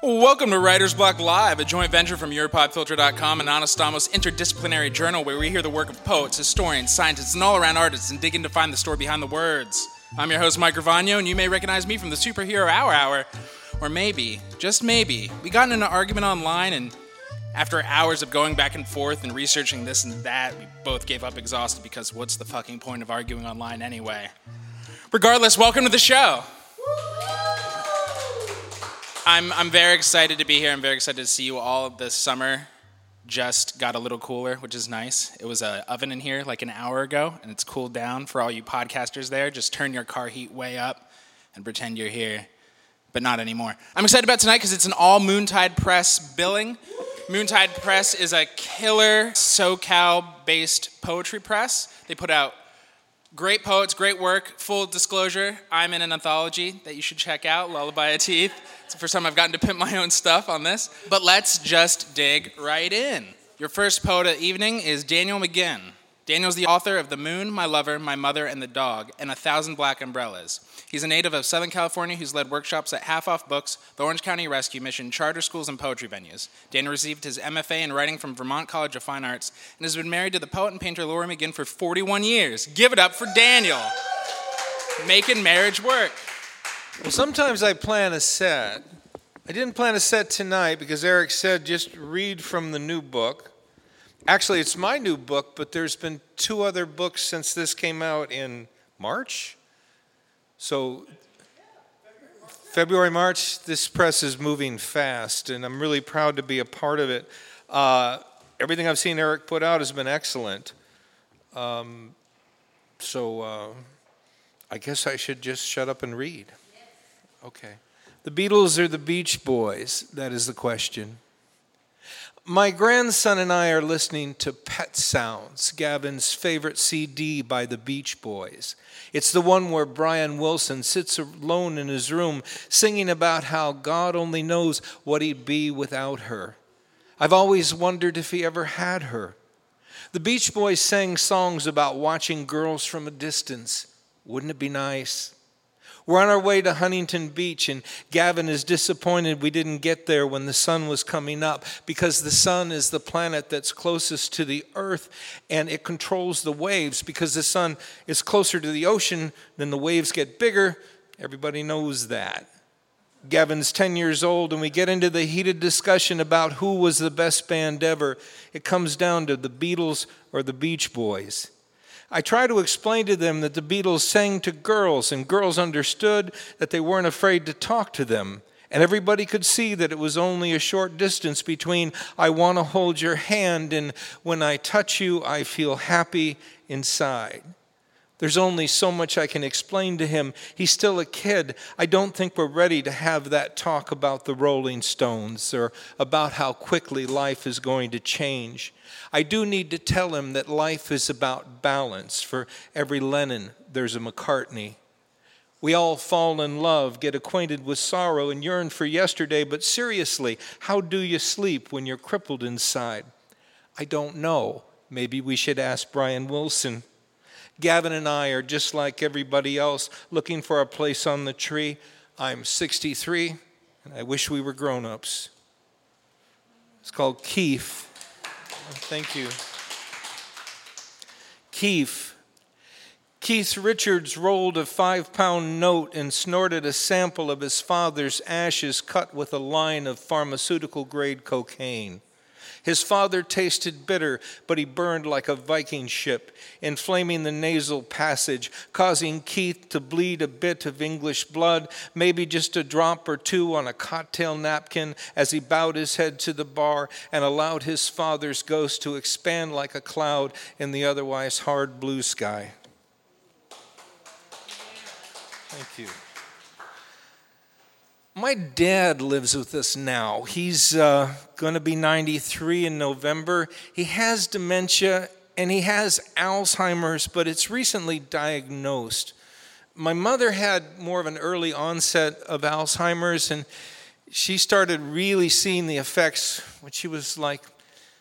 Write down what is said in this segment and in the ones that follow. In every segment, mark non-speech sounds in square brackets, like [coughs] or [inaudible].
Welcome to Writer's Block Live, a joint venture from EuroPopFilter.com and Honest Amos interdisciplinary journal where we hear the work of poets, historians, scientists, and all around artists and dig in to find the story behind the words. I'm your host, Mike Gravano, and you may recognize me from the Superhero Hour Hour. Or maybe, just maybe, we got in an argument online, and after hours of going back and forth and researching this and that, we both gave up exhausted because what's the fucking point of arguing online anyway? Regardless, welcome to the show. I'm, I'm very excited to be here. I'm very excited to see you all. This summer just got a little cooler, which is nice. It was an oven in here like an hour ago, and it's cooled down for all you podcasters there. Just turn your car heat way up and pretend you're here, but not anymore. I'm excited about tonight because it's an all Moontide Press billing. Moontide Press is a killer SoCal based poetry press. They put out great poets, great work. Full disclosure, I'm in an anthology that you should check out, Lullaby of Teeth. It's the first time I've gotten to pimp my own stuff on this. But let's just dig right in. Your first poet of evening is Daniel McGinn. Daniel's the author of The Moon, My Lover, My Mother, and the Dog, and A Thousand Black Umbrellas. He's a native of Southern California who's led workshops at Half Off Books, the Orange County Rescue Mission, charter schools, and poetry venues. Daniel received his MFA in writing from Vermont College of Fine Arts and has been married to the poet and painter Lori McGinn for 41 years. Give it up for Daniel. Making marriage work. Well, sometimes I plan a set. I didn't plan a set tonight because Eric said just read from the new book. Actually, it's my new book, but there's been two other books since this came out in March. So, February, March, this press is moving fast, and I'm really proud to be a part of it. Uh, everything I've seen Eric put out has been excellent. Um, so, uh, I guess I should just shut up and read. Okay. The Beatles or the Beach Boys? That is the question. My grandson and I are listening to Pet Sounds, Gavin's favorite CD by the Beach Boys. It's the one where Brian Wilson sits alone in his room singing about how God only knows what he'd be without her. I've always wondered if he ever had her. The Beach Boys sang songs about watching girls from a distance wouldn't it be nice? We're on our way to Huntington Beach, and Gavin is disappointed we didn't get there when the sun was coming up because the sun is the planet that's closest to the earth and it controls the waves. Because the sun is closer to the ocean, then the waves get bigger. Everybody knows that. Gavin's 10 years old, and we get into the heated discussion about who was the best band ever. It comes down to the Beatles or the Beach Boys. I try to explain to them that the Beatles sang to girls, and girls understood that they weren't afraid to talk to them. And everybody could see that it was only a short distance between I want to hold your hand and when I touch you, I feel happy inside. There's only so much I can explain to him. He's still a kid. I don't think we're ready to have that talk about the Rolling Stones or about how quickly life is going to change. I do need to tell him that life is about balance. For every Lennon, there's a McCartney. We all fall in love, get acquainted with sorrow, and yearn for yesterday, but seriously, how do you sleep when you're crippled inside? I don't know. Maybe we should ask Brian Wilson. Gavin and I are just like everybody else, looking for a place on the tree. I'm 63, and I wish we were grown ups. It's called Keef. Thank you. Keef. Keith Richards rolled a five pound note and snorted a sample of his father's ashes cut with a line of pharmaceutical grade cocaine. His father tasted bitter, but he burned like a Viking ship, inflaming the nasal passage, causing Keith to bleed a bit of English blood, maybe just a drop or two on a cocktail napkin as he bowed his head to the bar and allowed his father's ghost to expand like a cloud in the otherwise hard blue sky. Thank you. My dad lives with us now. He's uh, going to be 93 in November. He has dementia and he has Alzheimer's, but it's recently diagnosed. My mother had more of an early onset of Alzheimer's, and she started really seeing the effects when she was like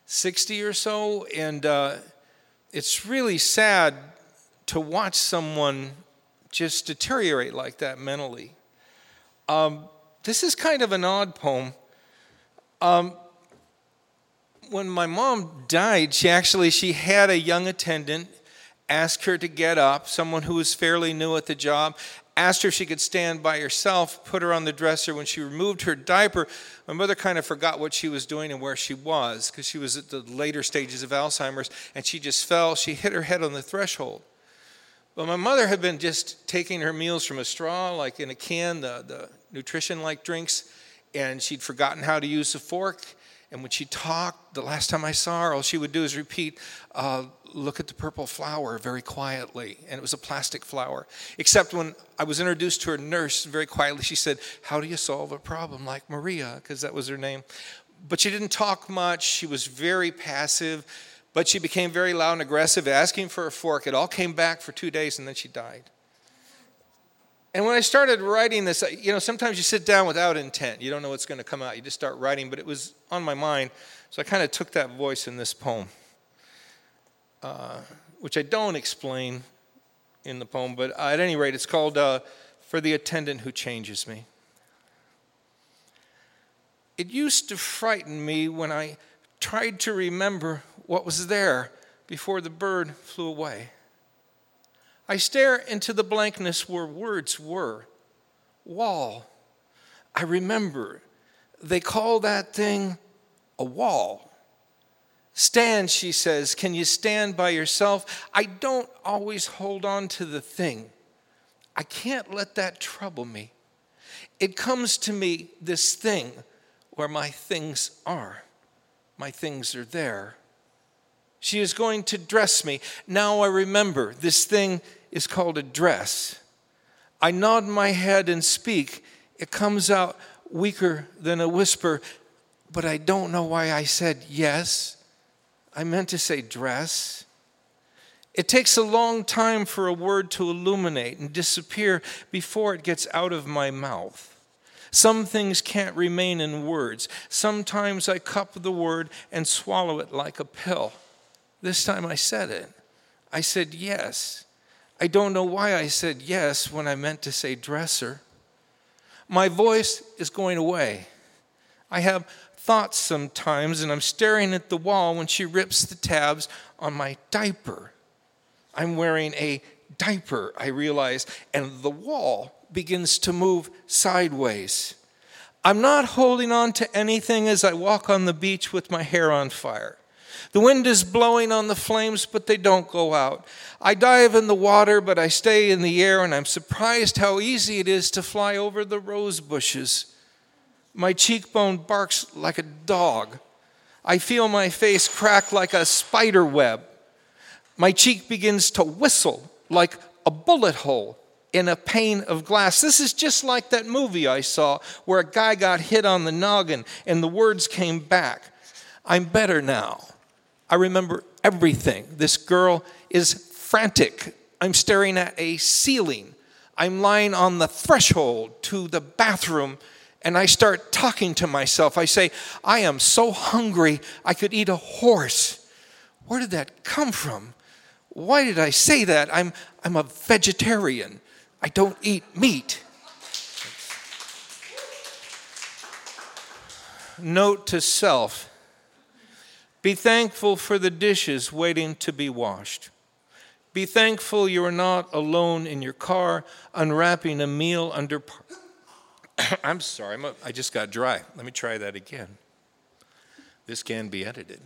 60 or so. And uh, it's really sad to watch someone just deteriorate like that mentally. Um, this is kind of an odd poem. Um, when my mom died, she actually she had a young attendant ask her to get up, someone who was fairly new at the job, asked her if she could stand by herself, put her on the dresser. When she removed her diaper, my mother kind of forgot what she was doing and where she was because she was at the later stages of Alzheimer's and she just fell. She hit her head on the threshold. But my mother had been just taking her meals from a straw, like in a can, the, the nutrition like drinks, and she'd forgotten how to use a fork. And when she talked, the last time I saw her, all she would do is repeat, uh, Look at the purple flower very quietly. And it was a plastic flower. Except when I was introduced to her nurse, very quietly, she said, How do you solve a problem like Maria? Because that was her name. But she didn't talk much. She was very passive, but she became very loud and aggressive, asking for a fork. It all came back for two days, and then she died. And when I started writing this, you know, sometimes you sit down without intent. You don't know what's going to come out. You just start writing, but it was on my mind. So I kind of took that voice in this poem, uh, which I don't explain in the poem, but at any rate, it's called uh, For the Attendant Who Changes Me. It used to frighten me when I tried to remember what was there before the bird flew away. I stare into the blankness where words were wall. I remember they call that thing a wall. Stand, she says. Can you stand by yourself? I don't always hold on to the thing. I can't let that trouble me. It comes to me, this thing, where my things are. My things are there. She is going to dress me. Now I remember this thing is called a dress. I nod my head and speak. It comes out weaker than a whisper, but I don't know why I said yes. I meant to say dress. It takes a long time for a word to illuminate and disappear before it gets out of my mouth. Some things can't remain in words. Sometimes I cup the word and swallow it like a pill. This time I said it. I said yes. I don't know why I said yes when I meant to say dresser. My voice is going away. I have thoughts sometimes, and I'm staring at the wall when she rips the tabs on my diaper. I'm wearing a diaper, I realize, and the wall begins to move sideways. I'm not holding on to anything as I walk on the beach with my hair on fire. The wind is blowing on the flames, but they don't go out. I dive in the water, but I stay in the air, and I'm surprised how easy it is to fly over the rose bushes. My cheekbone barks like a dog. I feel my face crack like a spider web. My cheek begins to whistle like a bullet hole in a pane of glass. This is just like that movie I saw where a guy got hit on the noggin and the words came back. I'm better now. I remember everything. This girl is frantic. I'm staring at a ceiling. I'm lying on the threshold to the bathroom and I start talking to myself. I say, I am so hungry, I could eat a horse. Where did that come from? Why did I say that? I'm, I'm a vegetarian, I don't eat meat. Note to self be thankful for the dishes waiting to be washed. Be thankful you are not alone in your car unwrapping a meal under. Par- [coughs] I'm sorry, I'm a, I just got dry. Let me try that again. This can be edited.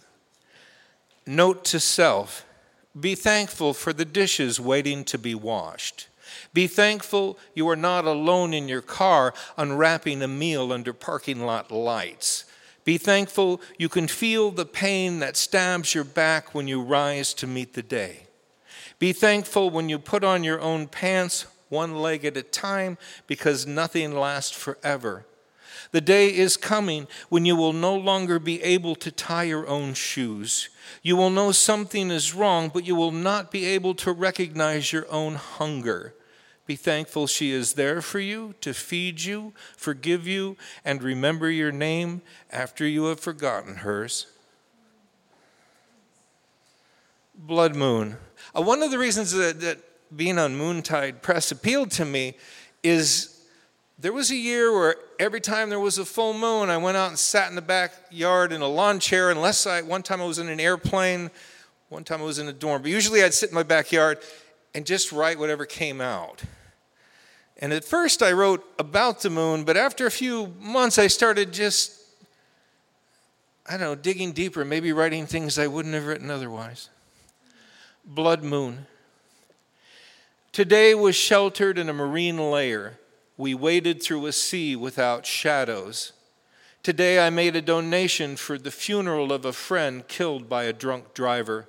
Note to self be thankful for the dishes waiting to be washed. Be thankful you are not alone in your car unwrapping a meal under parking lot lights. Be thankful you can feel the pain that stabs your back when you rise to meet the day. Be thankful when you put on your own pants one leg at a time because nothing lasts forever. The day is coming when you will no longer be able to tie your own shoes. You will know something is wrong, but you will not be able to recognize your own hunger. Be thankful she is there for you to feed you, forgive you, and remember your name after you have forgotten hers. Blood Moon. Uh, one of the reasons that, that being on Moontide Press appealed to me is there was a year where every time there was a full moon, I went out and sat in the backyard in a lawn chair, unless I, one time I was in an airplane, one time I was in a dorm. But usually I'd sit in my backyard and just write whatever came out. And at first I wrote about the moon, but after a few months I started just, I don't know, digging deeper, maybe writing things I wouldn't have written otherwise. Blood moon. Today was sheltered in a marine layer we waded through a sea without shadows. Today I made a donation for the funeral of a friend killed by a drunk driver.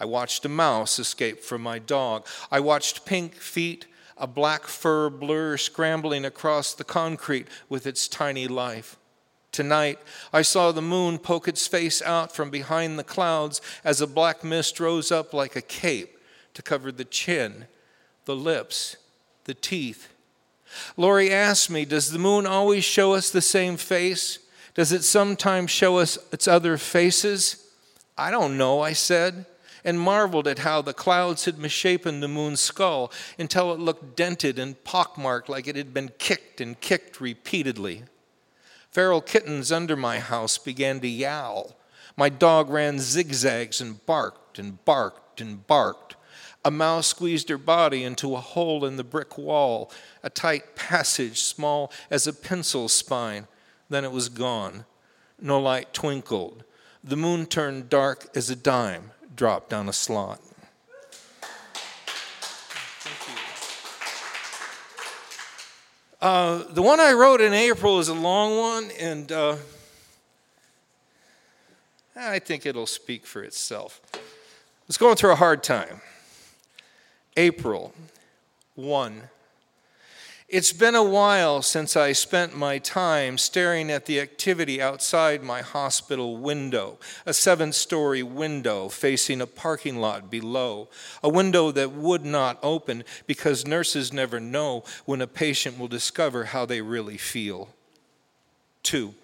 I watched a mouse escape from my dog. I watched pink feet, a black fur blur scrambling across the concrete with its tiny life. Tonight, I saw the moon poke its face out from behind the clouds as a black mist rose up like a cape to cover the chin, the lips, the teeth, Lori asked me, Does the moon always show us the same face? Does it sometimes show us its other faces? I don't know, I said, and marveled at how the clouds had misshapen the moon's skull until it looked dented and pockmarked like it had been kicked and kicked repeatedly. Feral kittens under my house began to yowl. My dog ran zigzags and barked and barked and barked. A mouse squeezed her body into a hole in the brick wall, a tight passage small as a pencil spine. Then it was gone. No light twinkled. The moon turned dark as a dime dropped down a slot. Uh, the one I wrote in April is a long one, and uh, I think it'll speak for itself. I was going through a hard time. April 1. It's been a while since I spent my time staring at the activity outside my hospital window, a seven story window facing a parking lot below, a window that would not open because nurses never know when a patient will discover how they really feel. Two,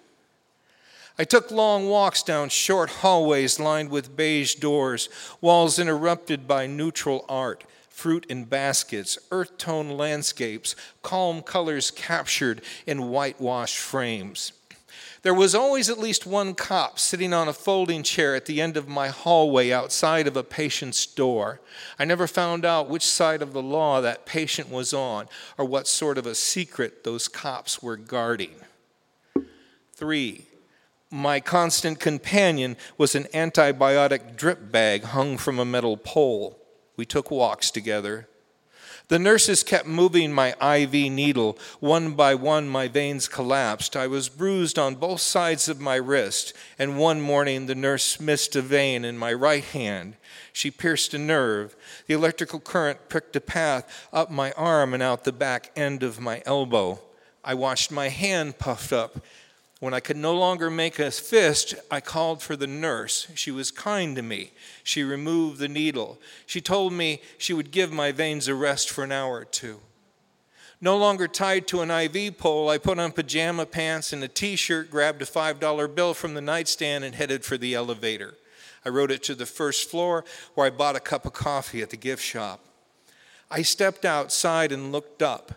I took long walks down short hallways lined with beige doors, walls interrupted by neutral art fruit in baskets, earth tone landscapes, calm colors captured in whitewashed frames. There was always at least one cop sitting on a folding chair at the end of my hallway outside of a patient's door. I never found out which side of the law that patient was on or what sort of a secret those cops were guarding. Three, my constant companion was an antibiotic drip bag hung from a metal pole. We took walks together. The nurses kept moving my IV needle. One by one, my veins collapsed. I was bruised on both sides of my wrist, and one morning the nurse missed a vein in my right hand. She pierced a nerve. The electrical current pricked a path up my arm and out the back end of my elbow. I watched my hand puffed up when I could no longer make a fist, I called for the nurse. She was kind to me. She removed the needle. She told me she would give my veins a rest for an hour or two. No longer tied to an IV pole, I put on pajama pants and a t shirt, grabbed a $5 bill from the nightstand, and headed for the elevator. I rode it to the first floor where I bought a cup of coffee at the gift shop. I stepped outside and looked up.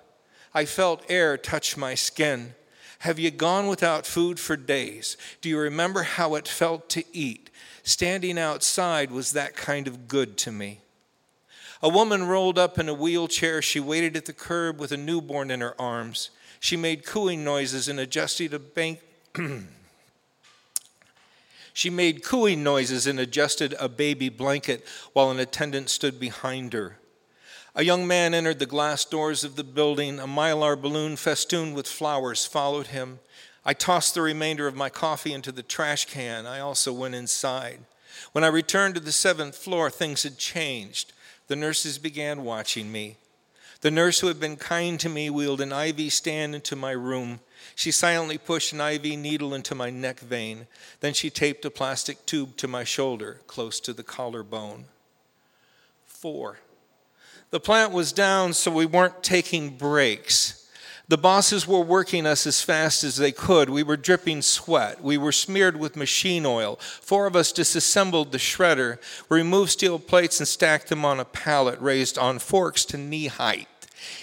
I felt air touch my skin. Have you gone without food for days? Do you remember how it felt to eat? Standing outside was that kind of good to me. A woman rolled up in a wheelchair. She waited at the curb with a newborn in her arms. She made cooing noises and adjusted a bank. [clears throat] she made cooing noises and adjusted a baby blanket while an attendant stood behind her. A young man entered the glass doors of the building. A mylar balloon festooned with flowers followed him. I tossed the remainder of my coffee into the trash can. I also went inside. When I returned to the seventh floor, things had changed. The nurses began watching me. The nurse who had been kind to me wheeled an IV stand into my room. She silently pushed an IV needle into my neck vein. Then she taped a plastic tube to my shoulder, close to the collarbone. Four. The plant was down, so we weren't taking breaks. The bosses were working us as fast as they could. We were dripping sweat. We were smeared with machine oil. Four of us disassembled the shredder, removed steel plates, and stacked them on a pallet raised on forks to knee height.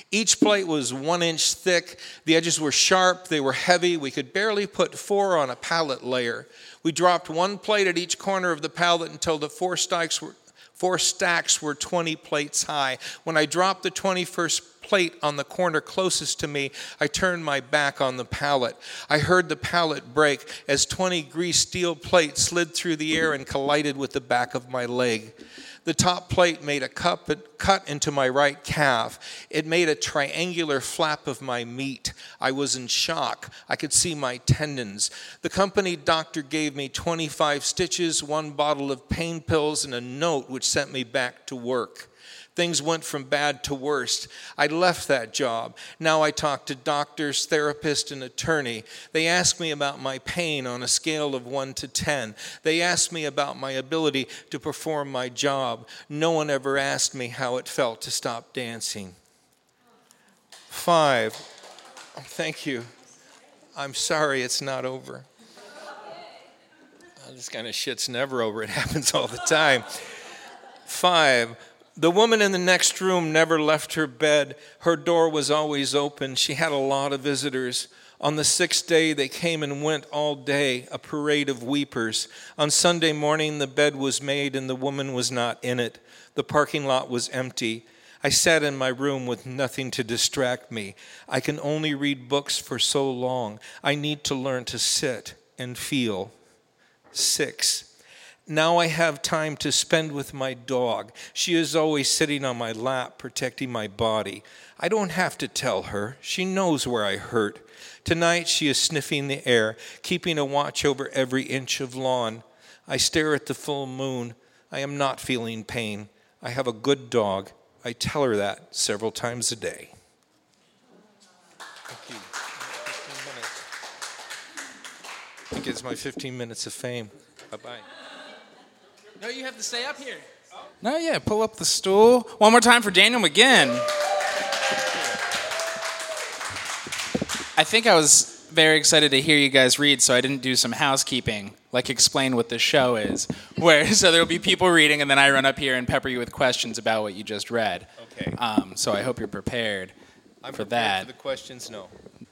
Each plate was one inch thick. The edges were sharp. They were heavy. We could barely put four on a pallet layer. We dropped one plate at each corner of the pallet until the four stacks were, four stacks were 20 plates high. When I dropped the 21st plate on the corner closest to me, I turned my back on the pallet. I heard the pallet break as 20 greased steel plates slid through the air and collided with the back of my leg. The top plate made a cut into my right calf. It made a triangular flap of my meat. I was in shock. I could see my tendons. The company doctor gave me 25 stitches, one bottle of pain pills, and a note which sent me back to work. Things went from bad to worst. I left that job. Now I talk to doctors, therapists, and attorney. They ask me about my pain on a scale of 1 to 10. They ask me about my ability to perform my job. No one ever asked me how it felt to stop dancing. Five. Oh, thank you. I'm sorry it's not over. This kind of shit's never over. It happens all the time. Five. The woman in the next room never left her bed. Her door was always open. She had a lot of visitors. On the sixth day, they came and went all day, a parade of weepers. On Sunday morning, the bed was made and the woman was not in it. The parking lot was empty. I sat in my room with nothing to distract me. I can only read books for so long. I need to learn to sit and feel. Six. Now I have time to spend with my dog. She is always sitting on my lap, protecting my body. I don't have to tell her. She knows where I hurt. Tonight she is sniffing the air, keeping a watch over every inch of lawn. I stare at the full moon. I am not feeling pain. I have a good dog. I tell her that several times a day. Thank you. I think it's my 15 minutes of fame. Bye bye. No, you have to stay up here. No, yeah, pull up the stool. One more time for Daniel McGinn. I think I was very excited to hear you guys read, so I didn't do some housekeeping, like explain what the show is. [laughs] Where so there'll be people reading, and then I run up here and pepper you with questions about what you just read. Okay. Um, so I hope you're prepared I'm for prepared that. For the questions, no.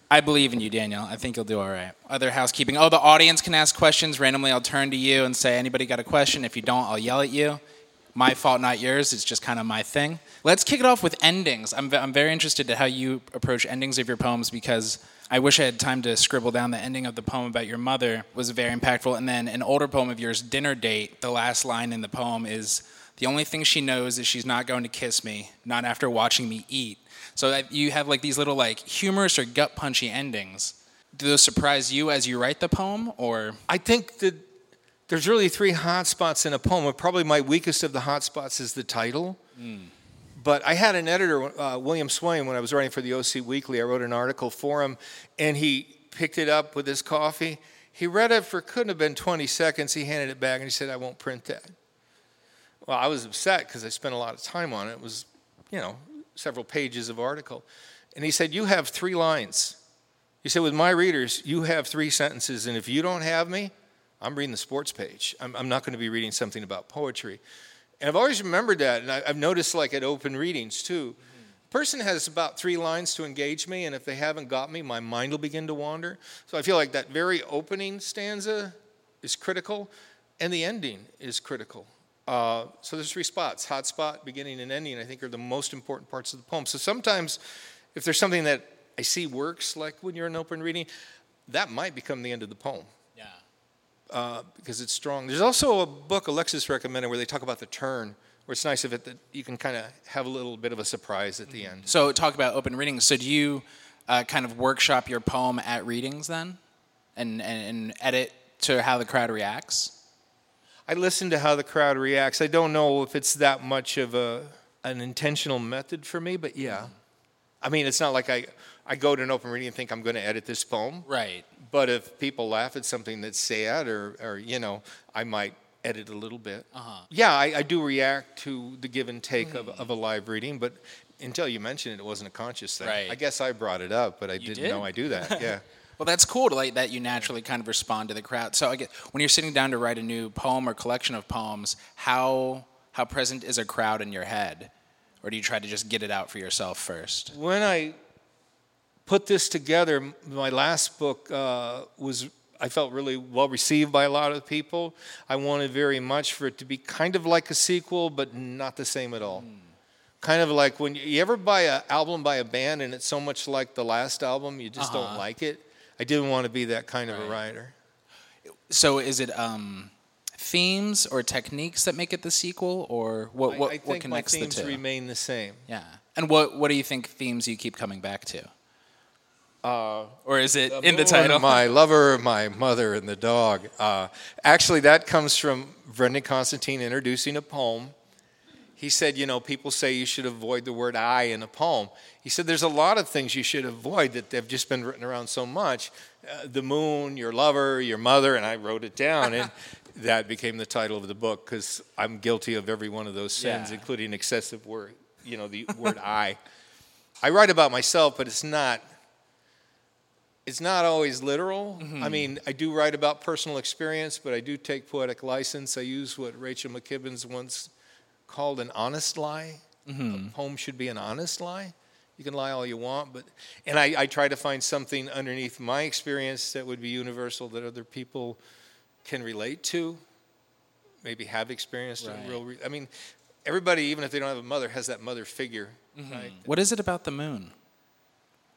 I believe in you, Daniel. I think you'll do all right. Other housekeeping. Oh, the audience can ask questions. Randomly, I'll turn to you and say, anybody got a question? If you don't, I'll yell at you. My fault, not yours. It's just kind of my thing. Let's kick it off with endings. I'm, I'm very interested in how you approach endings of your poems because I wish I had time to scribble down the ending of the poem about your mother was very impactful. And then an older poem of yours, Dinner Date, the last line in the poem is, the only thing she knows is she's not going to kiss me, not after watching me eat. So that you have like these little like humorous or gut punchy endings. Do those surprise you as you write the poem, or I think that there's really three hot spots in a poem. Probably my weakest of the hot spots is the title. But I had an editor, uh, William Swaim, when I was writing for the OC Weekly. I wrote an article for him, and he picked it up with his coffee. He read it for couldn't have been 20 seconds. He handed it back, and he said, "I won't print that." Well, I was upset because I spent a lot of time on it. It was, you know, several pages of article. And he said, You have three lines. He said, With my readers, you have three sentences. And if you don't have me, I'm reading the sports page. I'm, I'm not going to be reading something about poetry. And I've always remembered that. And I, have noticed, like at open readings, too. Mm-hmm. person has about three lines to engage me. And if they haven't got me, my mind will begin to wander. So I feel like that very opening stanza is critical. And the ending is critical. Uh, so there's three spots hot spot beginning and ending i think are the most important parts of the poem. So sometimes if there's something that i see works like when you're in open reading that might become the end of the poem. Yeah, uh, because it's strong. There's also a book alexis recommended where they talk about the turn where it's nice of it that you can kind of have a little bit of a surprise at the end. So talk about open readings. So do you uh, kind of workshop your poem at readings then, and, and and edit to how the crowd reacts? I listen to how the crowd reacts. I don't know if it's that much of a an intentional method for me, but yeah. I mean, it's not like I I go to an open reading and think I'm going to edit this poem. Right. But if people laugh at something that's sad, or or you know, I might edit a little bit. Uh-huh. Yeah, I, I do react to the give and take of, of a live reading, but until you mentioned it, it wasn't a conscious thing. Right. I guess I brought it up, but I didn't did? know I do that. [laughs] Yeah. Well, that's cool to like that you naturally kind of respond to the crowd. So I get when you're sitting down to write a new poem or collection of poems, how how present is a crowd in your head, or do you try to just get it out for yourself first? When I put this together, my last book uh, was, I felt really well received by a lot of people. I wanted very much for it to be kind of like a sequel, but not the same at all. Kind of like when you, you ever buy an album by a band and it's so much like the last album, you just don't like it. I didn't want to be that kind of a writer. So is it um, themes or techniques that make it the sequel, or what? I- What, I what think my connects the themes two? remain the same. yeah. And what what do you think themes you keep coming back to? Uh, Or is it in the title? My lover, my mother, and the dog. Uh, actually, that comes from Brendan Constantine introducing a poem. He said, you know, people say you should avoid the word I in a poem. He said, there's a lot of things you should avoid that have just been written around so much. Uh, the moon, your lover, your mother, and I wrote it down. And [laughs] that became the title of the book because I'm guilty of every one of those sins, Yeah. including excessive word, you know, the word [laughs] I. I write about myself, but it's not it's not always literal. I mean, I do write about personal experience, but I do take poetic license. I use what Rachel McKibbens once called an honest lie. A poem should be an honest lie. You can lie all you want, but and I, I try to find something underneath my experience that would be universal that other people can relate to, maybe have experienced Right. a real. Re- I mean, everybody, even if they don't have a mother, has that mother figure. Right? What is it about the moon?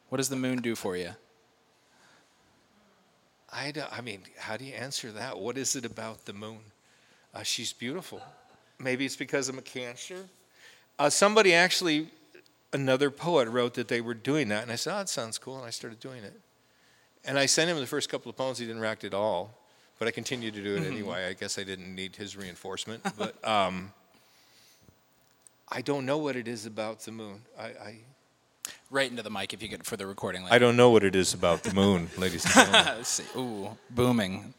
What does the moon do for you? I, don't- I mean, how do you answer that? What is it about the moon? Uh, she's beautiful. Maybe it's because I'm a Cancer. Uh, somebody actually, another poet, wrote that they were doing that, and I said, "Oh, that sounds cool," and I started doing it. And I sent him the first couple of poems. He didn't react at all, but I continued to do it anyway. I guess I didn't need his reinforcement, but [laughs] um, I don't know what it is about the moon. I, I, Right into the mic if you could for the recording. I don't know what it is about the moon, ladies and gentlemen. [laughs] Let's see. Ooh, booming.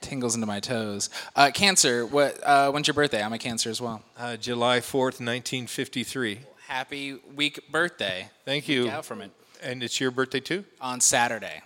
Tingles into my toes. Uh, cancer. What? Uh, when's your birthday? I'm a Cancer as well. Uh, July 4th, 1953. Happy week birthday. Thank Week you. out from it And it's your birthday too? on Saturday.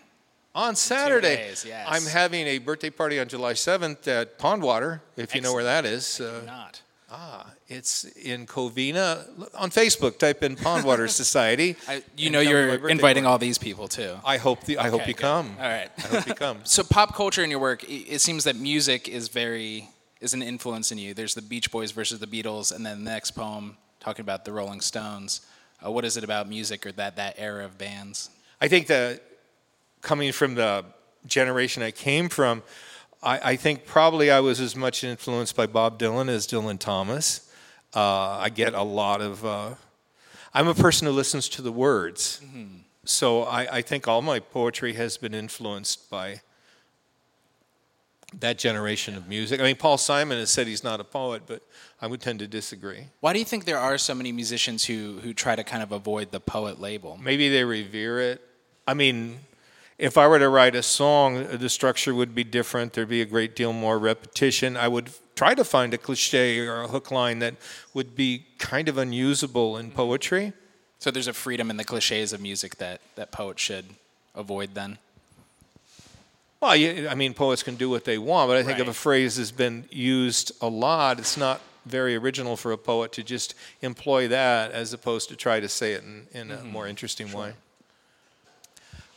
On Saturday. days, yes. I'm having a birthday party on July 7th at Pondwater, if you know where that is. Uh, Not. ah, it's in Covina. On Facebook, type in Pondwater [laughs] Society. I, you know come to my you're inviting party. all these people too. I hope the, I hope you good. come. All right. I hope you come. [laughs] So pop culture in your work, it seems that music is very is an influence in you. There's the Beach Boys versus the Beatles, and then the next poem talking about the Rolling Stones. Uh, what is it about music or that that era of bands? I think that coming from the generation I came from, I, I think probably I was as much influenced by Bob Dylan as Dylan Thomas. Uh, I get a lot of. Uh, I'm a person who listens to the words, so I, I think all my poetry has been influenced by that generation of music. I mean, Paul Simon has said he's not a poet, but I would tend to disagree. Why do you think there are so many musicians who who try to kind of avoid the poet label? Maybe they revere it. I mean, if I were to write a song, the structure would be different. There'd be a great deal more repetition. I would try to find a cliche or a hook line that would be kind of unusable in poetry. So there's a freedom in the cliches of music that that poets should avoid. Then Well, I mean, poets can do what they want, but I think if a phrase has been used a lot, it's not very original for a poet to just employ that as opposed to try to say it in, in a more interesting way.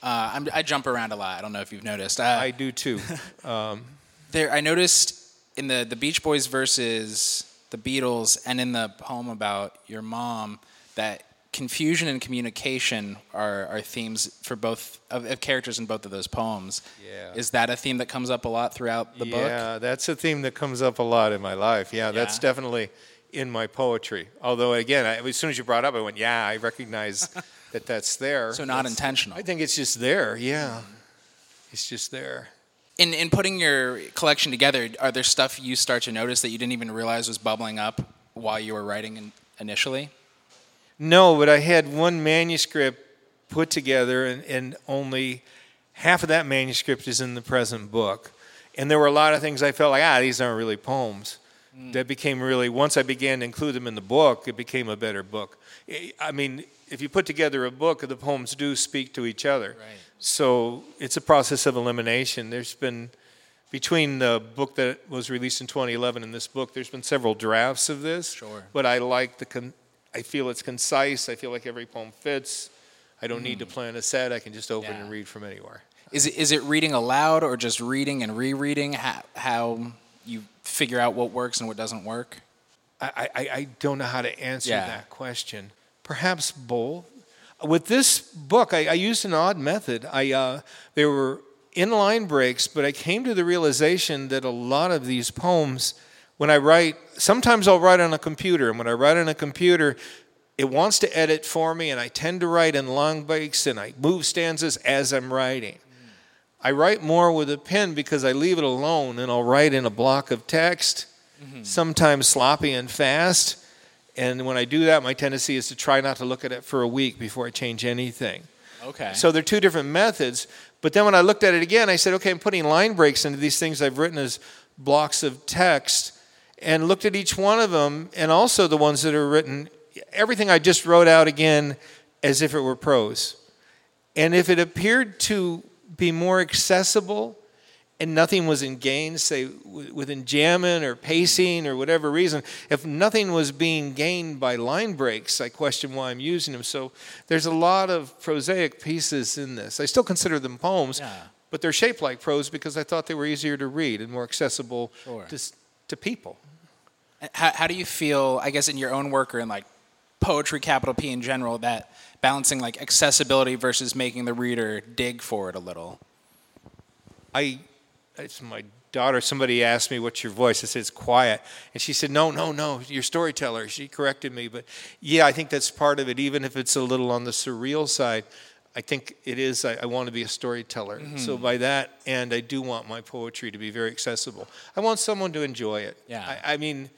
uh, I'm, I jump around a lot. I don't know if you've noticed. Uh, I do too. [laughs] There, I noticed in the the Beach Boys versus the Beatles, and in the poem about your mom, that confusion and communication are, are themes for both of, of characters in both of those poems. Yeah. Is that a theme that comes up a lot throughout the book? Yeah, that's a theme that comes up a lot in my life. Yeah, that's definitely in my poetry. Although, again, I, as soon as you brought it up, I went, yeah, I recognize [laughs] that that's there. So not That's- intentional. I think it's just there. Yeah, it's just there. In in putting your collection together, are there stuff you start to notice that you didn't even realize was bubbling up while you were writing in, initially? No, but I had one manuscript put together, and, and only half of that manuscript is in the present book. And there were a lot of things I felt like, ah, these aren't really poems. That became really, once I began to include them in the book, it became a better book. I mean, if you put together a book, the poems do speak to each other. Right. So it's a process of elimination. There's been, between the book that was released in 2011 and this book, there's been several drafts of this. Sure. But I like the con- I feel it's concise. I feel like every poem fits. I don't need to mm. plan a set. I can just open Yeah. and read from anywhere. Is it, is it reading aloud or just reading and rereading? How, how you figure out what works and what doesn't work? I, I, I don't know how to answer Yeah. that question. Perhaps both. With this book, I, I used an odd method. I uh, there were inline breaks, but I came to the realization that a lot of these poems, when I write, sometimes I'll write on a computer, and when I write on a computer, it wants to edit for me, and I tend to write in long breaks, and I move stanzas as I'm writing. I write more with a pen because I leave it alone, and I'll write in a block of text sometimes sloppy and fast. And when I do that, my tendency is to try not to look at it for a week before I change anything. Okay. So they're two different methods. But then when I looked at it again, I said, okay, I'm putting line breaks into these things I've written as blocks of text and looked at each one of them and also the ones that are written, everything I just wrote out again as if it were prose. And if it appeared to be more accessible and nothing was in gain, say w- with enjambment or pacing or whatever reason, if nothing was being gained by line breaks, I question why I'm using them. So there's a lot of prosaic pieces in this. I still consider them poems, Yeah. but they're shaped like prose because I thought they were easier to read and more accessible Sure. to, to people. How, how do you feel, I guess, in your own work or in like poetry, capital P in general, that balancing like accessibility versus making the reader dig for it a little? I, it's my daughter. Somebody asked me, "What's your voice?" I said, "It's quiet," and she said, "No, no, no, you're storyteller." She corrected me, but yeah, I think that's part of it. Even if it's a little on the surreal side, I think it is. I, I want to be a storyteller. So mm-hmm. by that, and I do want my poetry to be very accessible. I want someone to enjoy it. Yeah. I, I mean.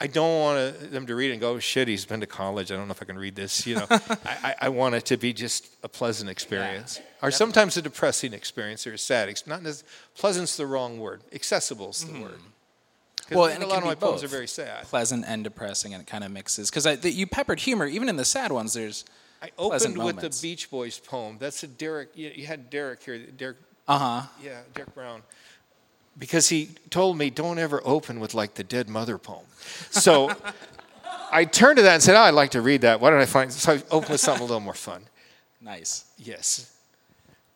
I don't want them to read it and go, shit, he's been to college. I don't know if I can read this. You know, [laughs] I, I, want it to be just a pleasant experience, or sometimes a depressing experience or a sad. Not as pleasant's the wrong word. Accessible's the word. Well, and it lot of my be poems are very sad. Pleasant and depressing, and it kind of mixes. Because you peppered humor, even in the sad ones, there's. I opened with moments. the Beach Boys poem. That's a Derek. You, you had Derek here. Derek. Uh huh. Yeah, Derek Brown. Because he told me, don't ever open with like the Dead Mother poem. So I turned to that and said, oh, I'd like to read that. Why don't I find? So I opened with something a little more fun. Nice. Yes.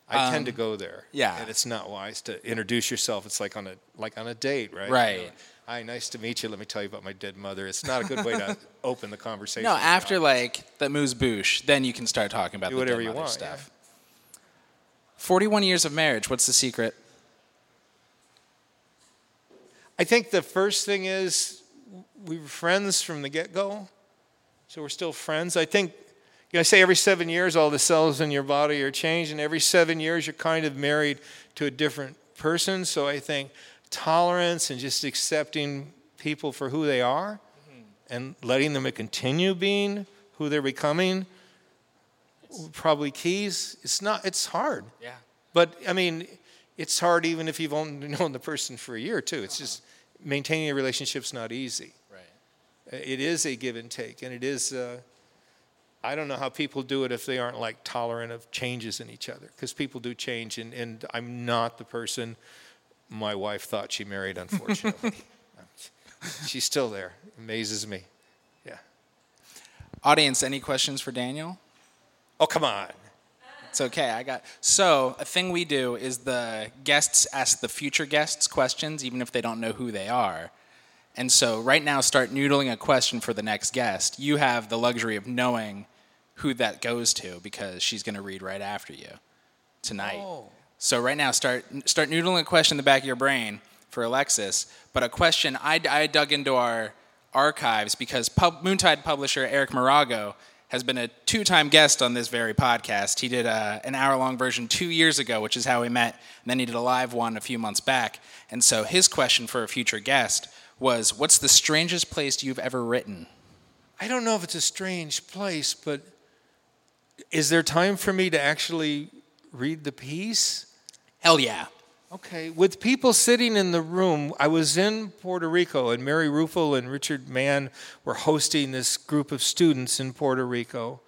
I tend to go there. Um, yeah. And it's not wise to introduce yourself. It's like on a like on a date, right? Right. You know, Hi, nice to meet you. Let me tell you about my dead mother. It's not a good way to [laughs] open the conversation. No, after like the moose boosh, then you can start talking about Do the whatever dead you mother want, stuff. Forty-one years of marriage. What's the secret? I think the first thing is we were friends from the get go. So we're still friends. I think, you know, I say every seven years all the cells in your body are changed, and every seven years you're kind of married to a different person. So I think tolerance and just accepting people for who they are and letting them continue being who they're becoming probably keys. It's not, it's hard. Yeah. But I mean, it's hard even if you've only [laughs] known the person for a year or two. It's just maintaining a relationship's not easy. Right. It is a give and take, and it is. Uh, I don't know how people do it if they aren't like tolerant of changes in each other, because people do change, and, and I'm not the person my wife thought she married. Unfortunately, [laughs] she's still there. Amazes me. Yeah. Audience, any questions for Daniel? Oh come on. It's okay. I got so a thing we do is the guests ask the future guests questions, even if they don't know who they are. And so right now, start noodling a question for the next guest. You have the luxury of knowing who that goes to because she's going to read right after you tonight. Oh. So right now, start start noodling a question in the back of your brain for Alexis. But a question I, I dug into our archives because pub, Moontide publisher Eric Morago has been a two-time guest on this very podcast. He did a, an hour-long version two years ago, which is how we met, and then he did a live one a few months back. And so his question for a future guest was, "What's the strangest place you've ever written?" I don't know if it's a strange place, but is there time for me to actually read the piece? Hell yeah! Okay, with people sitting in the room, I was in Puerto Rico, and Mary Rufel and Richard Mann were hosting this group of students in Puerto Rico.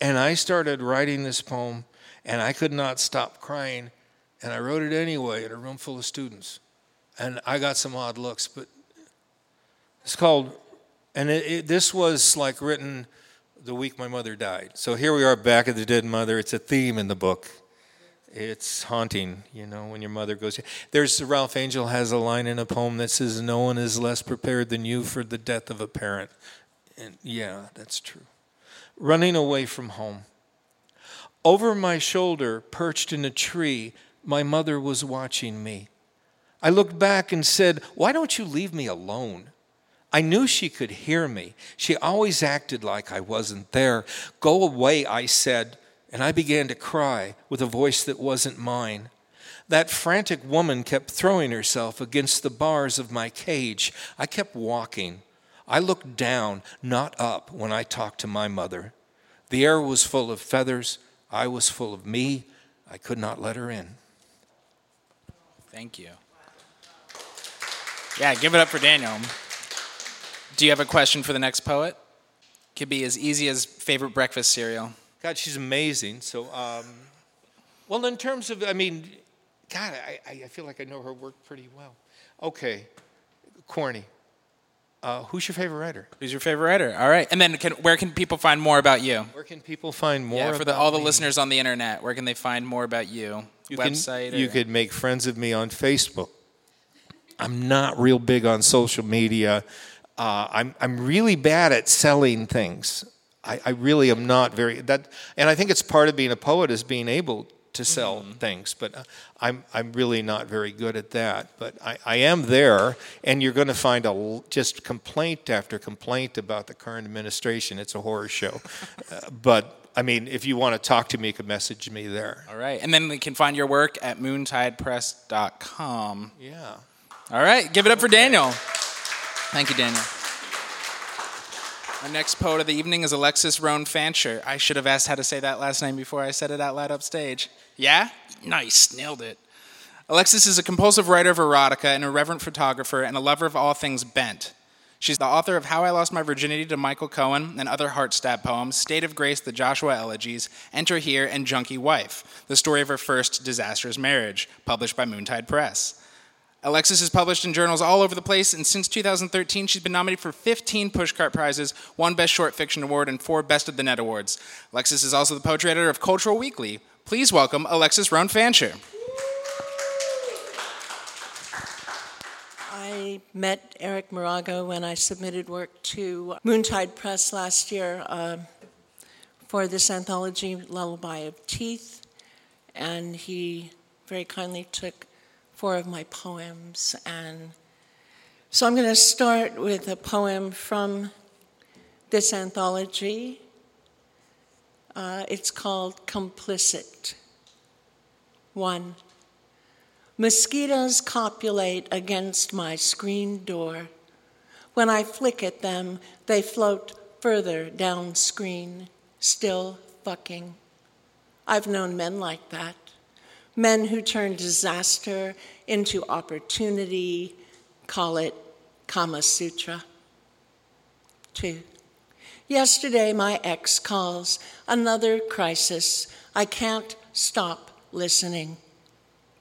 And I started writing this poem, and I could not stop crying. And I wrote it anyway in a room full of students. And I got some odd looks, but it's called, and it, it, this was like written the week my mother died. So here we are back at the dead mother. It's a theme in the book. It's haunting, you know, when your mother goes. There's Ralph Angel has a line in a poem that says, "No one is less prepared than you for the death of a parent." And yeah, that's true. Running away from home. Over my shoulder, perched in a tree, my mother was watching me. I looked back and said, Why don't you leave me alone? I knew she could hear me. She always acted like I wasn't there. Go away, I said, and I began to cry with a voice that wasn't mine. That frantic woman kept throwing herself against the bars of my cage. I kept walking. I looked down, not up, when I talked to my mother. The air was full of feathers. I was full of me. I could not let her in. Thank you. Yeah, give it up for Daniel. Do you have a question for the next poet? Could be as easy as favorite breakfast cereal. God, she's amazing. So, um, well, in terms of, I mean, God, I, I feel like I know her work pretty well. Okay, corny. Uh, who's your favorite writer? Who's your favorite writer? All right, and then can, where can people find more about you? Where can people find more? Yeah, for the, all the me? listeners on the internet, where can they find more about you? You Website. Can, you could make friends of me on Facebook. I'm not real big on social media. Uh, I'm I'm really bad at selling things. I, I really am not very that, and I think it's part of being a poet is being able to sell things. But uh, I'm I'm really not very good at that. But I, I am there, and you're going to find a just complaint after complaint about the current administration. It's a horror show. [laughs] uh, but I mean, if you want to talk to me, you can message me there. All right, and then we can find your work at moontidepress.com. Yeah. All right, give it up for Daniel. Thank you, Daniel. Our next poet of the evening is Alexis Rhone Fancher. I should have asked how to say that last name before I said it out loud upstage. Yeah? Nice, nailed it. Alexis is a compulsive writer of erotica, an irreverent photographer, and a lover of all things bent. She's the author of How I Lost My Virginity to Michael Cohen and other heart stab poems, State of Grace, the Joshua Elegies, Enter Here, and Junkie Wife, the story of her first disastrous marriage, published by Moontide Press. Alexis is published in journals all over the place, and since 2013, she's been nominated for 15 Pushcart Prizes, one Best Short Fiction Award, and four Best of the Net Awards. Alexis is also the poetry editor of Cultural Weekly. Please welcome Alexis Rhone Fancher. I met Eric Morago when I submitted work to Moontide Press last year uh, for this anthology, Lullaby of Teeth, and he very kindly took four of my poems. And so I'm going to start with a poem from this anthology. Uh, it's called Complicit. One. Mosquitoes copulate against my screen door. When I flick at them, they float further down screen, still fucking. I've known men like that. Men who turn disaster into opportunity, call it Kama Sutra. Two. Yesterday, my ex calls, another crisis. I can't stop listening.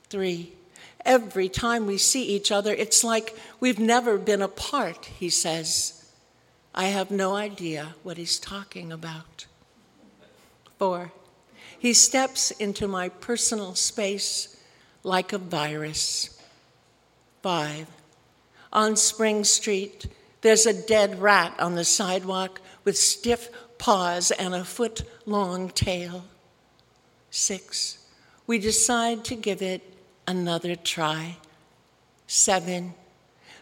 Three. Every time we see each other, it's like we've never been apart, he says. I have no idea what he's talking about. Four. He steps into my personal space like a virus. Five. On Spring Street, there's a dead rat on the sidewalk with stiff paws and a foot long tail. Six. We decide to give it another try. Seven.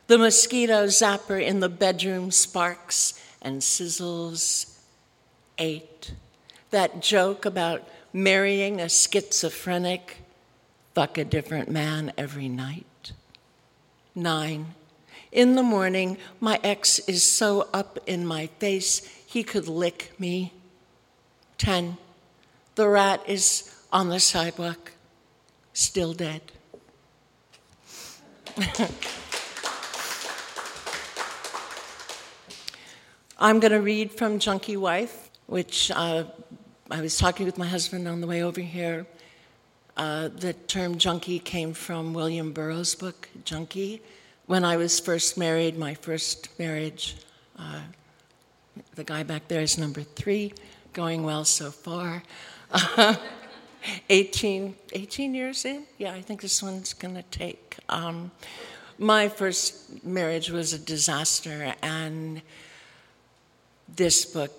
The mosquito zapper in the bedroom sparks and sizzles. Eight. That joke about marrying a schizophrenic, fuck a different man every night. Nine. In the morning, my ex is so up in my face he could lick me. Ten. The rat is on the sidewalk, still dead. [laughs] I'm going to read from Junkie Wife, which uh, I was talking with my husband on the way over here. Uh, the term junkie came from William Burroughs' book, Junkie. When I was first married, my first marriage, uh, The guy back there is number three, going well so far. [laughs] 18, 18 years in? Yeah, I think this one's going to take. Um, my first marriage was a disaster, and this book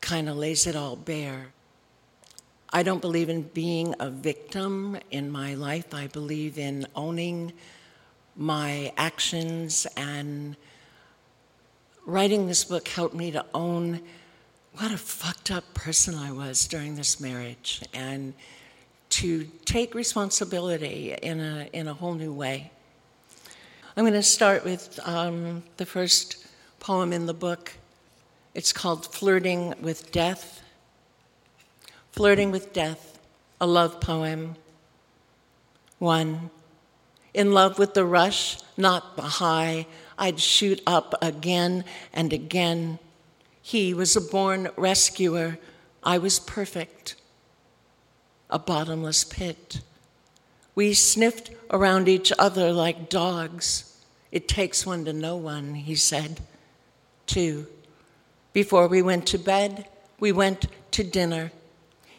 kind of lays it all bare. I don't believe in being a victim in my life. I believe in owning my actions, and writing this book helped me to own what a fucked up person I was during this marriage and to take responsibility in a, in a whole new way. I'm going to start with um, the first poem in the book. It's called Flirting with Death. Flirting with Death, a love poem. One. In love with the rush, not the high, I'd shoot up again and again. He was a born rescuer. I was perfect. A bottomless pit. We sniffed around each other like dogs. It takes one to know one, he said. Two. Before we went to bed, we went to dinner.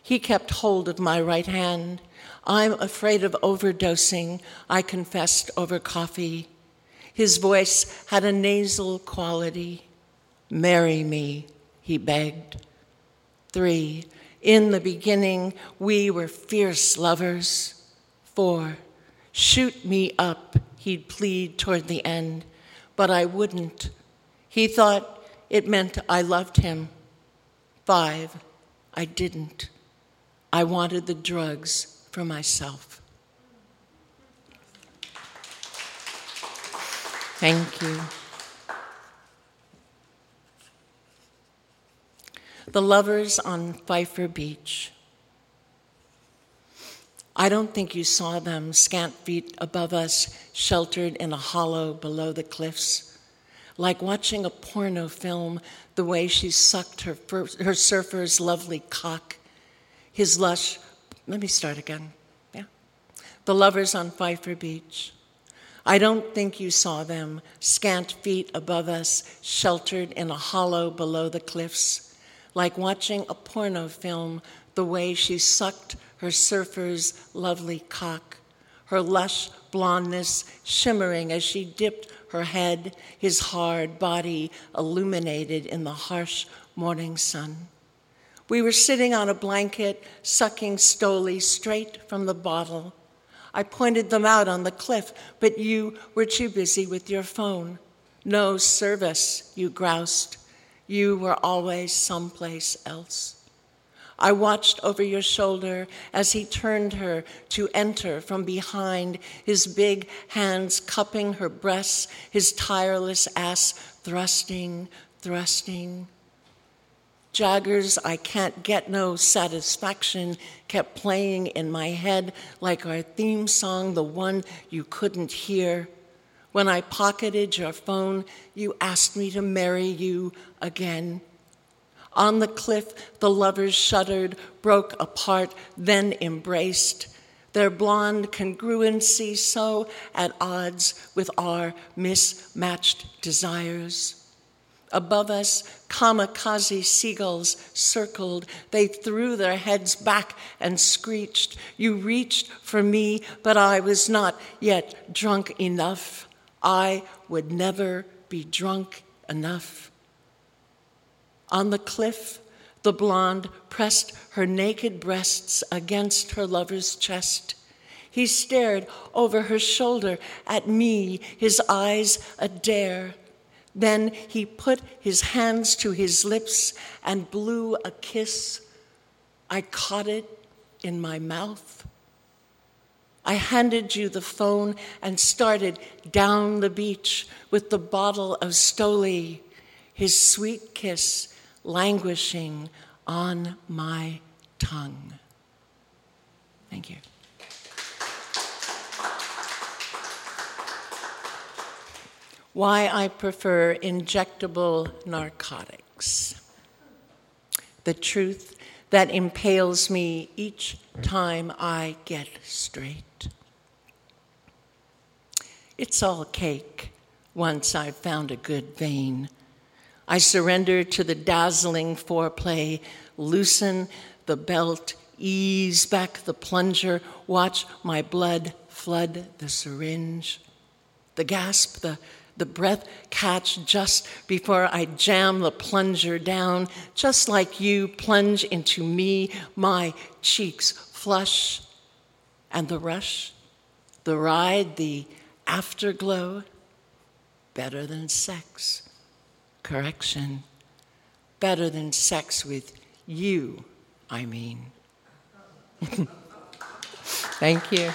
He kept hold of my right hand. I'm afraid of overdosing, I confessed over coffee. His voice had a nasal quality. Marry me, he begged. Three, in the beginning, we were fierce lovers. Four, shoot me up, he'd plead toward the end, but I wouldn't. He thought it meant I loved him. Five, I didn't. I wanted the drugs for myself. Thank you. The lovers on Pfeiffer Beach. I don't think you saw them, scant feet above us, sheltered in a hollow below the cliffs. Like watching a porno film, the way she sucked her, her surfer's lovely cock, his lush. Let me start again. Yeah. The lovers on Pfeiffer Beach. I don't think you saw them, scant feet above us, sheltered in a hollow below the cliffs, like watching a porno film, the way she sucked her surfer's lovely cock, her lush blondness shimmering as she dipped her head, his hard body illuminated in the harsh morning sun. We were sitting on a blanket, sucking Stoli straight from the bottle. I pointed them out on the cliff, but you were too busy with your phone. No service, you groused. You were always someplace else. I watched over your shoulder as he turned her to enter from behind, his big hands cupping her breasts, his tireless ass thrusting, thrusting. Jagger's I Can't Get No Satisfaction kept playing in my head like our theme song, the one you couldn't hear. When I pocketed your phone, you asked me to marry you again. On the cliff, the lovers shuddered, broke apart, then embraced. Their blonde congruency so at odds with our mismatched desires. Above us, kamikaze seagulls circled. They threw their heads back and screeched. You reached for me, but I was not yet drunk enough. I would never be drunk enough. On the cliff, the blonde pressed her naked breasts against her lover's chest. He stared over her shoulder at me, his eyes a dare. Then he put his hands to his lips and blew a kiss. I caught it in my mouth. I handed you the phone and started down the beach with the bottle of Stoli, his sweet kiss languishing on my tongue. Thank you. Why I prefer injectable narcotics. The truth that impales me each time I get straight. It's all cake once I've found a good vein. I surrender to the dazzling foreplay. Loosen the belt, ease back the plunger, watch my blood flood the syringe. The gasp, the, the breath catch just before I jam the plunger down, just like you plunge into me, my cheeks flush, and the rush, the ride, the afterglow, better than sex. Correction, better than sex with you, I mean. [laughs] Thank you.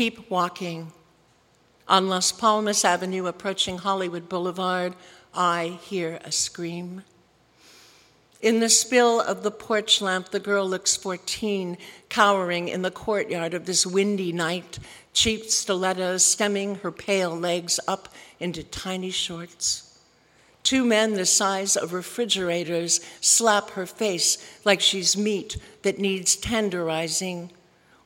Keep walking. On Las Palmas Avenue, approaching Hollywood Boulevard, I hear a scream. In the spill of the porch lamp, the girl looks 14, cowering in the courtyard of this windy night, cheap stilettos stemming her pale legs up into tiny shorts. Two men the size of refrigerators slap her face like she's meat that needs tenderizing.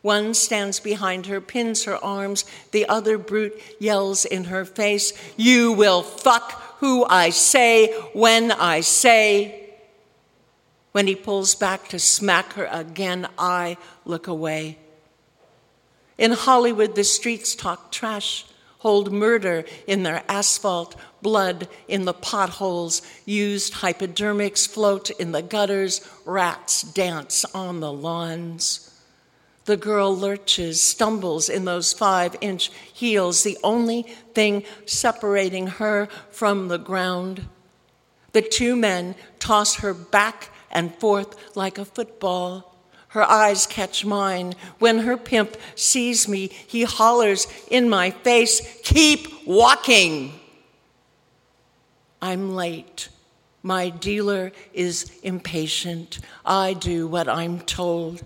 One stands behind her, pins her arms. The other brute yells in her face, You will fuck who I say when I say. When he pulls back to smack her again, I look away. In Hollywood, the streets talk trash, hold murder in their asphalt, blood in the potholes, used hypodermics float in the gutters, rats dance on the lawns. The girl lurches, stumbles in those five inch heels, the only thing separating her from the ground. The two men toss her back and forth like a football. Her eyes catch mine. When her pimp sees me, he hollers in my face, Keep walking! I'm late. My dealer is impatient. I do what I'm told.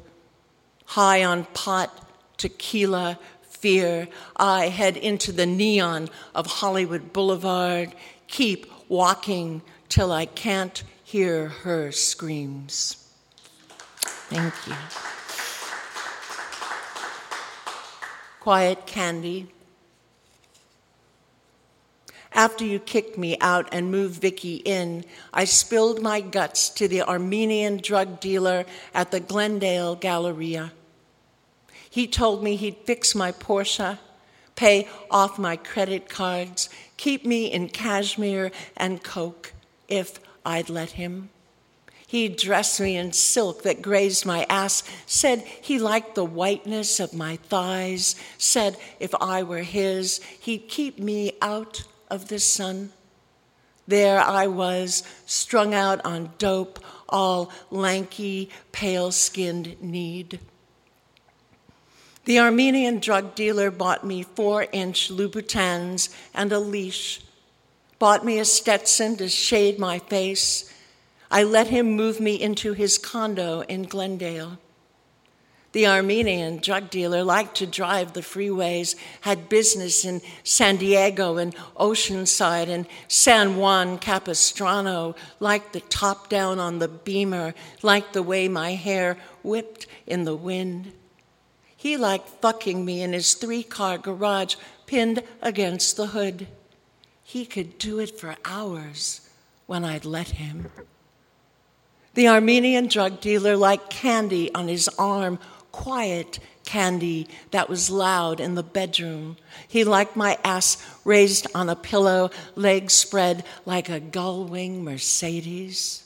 High on pot, tequila, fear, I head into the neon of Hollywood Boulevard. Keep walking till I can't hear her screams. Thank you. Quiet Candy. After you kicked me out and moved Vicky in, I spilled my guts to the Armenian drug dealer at the Glendale Galleria. He told me he'd fix my Porsche, pay off my credit cards, keep me in cashmere and coke if I'd let him. He dressed me in silk that grazed my ass, said he liked the whiteness of my thighs, said if I were his, he'd keep me out of the sun. There I was, strung out on dope, all lanky, pale skinned need. The Armenian drug dealer bought me four inch Louboutins and a leash bought me a Stetson to shade my face. I let him move me into his condo in Glendale. The Armenian drug dealer liked to drive the freeways, had business in San Diego and Oceanside and San Juan Capistrano, liked the top down on the beamer, liked the way my hair whipped in the wind. He liked fucking me in his three car garage pinned against the hood. He could do it for hours when I'd let him. The Armenian drug dealer liked candy on his arm, quiet candy that was loud in the bedroom. He liked my ass raised on a pillow, legs spread like a gull wing Mercedes.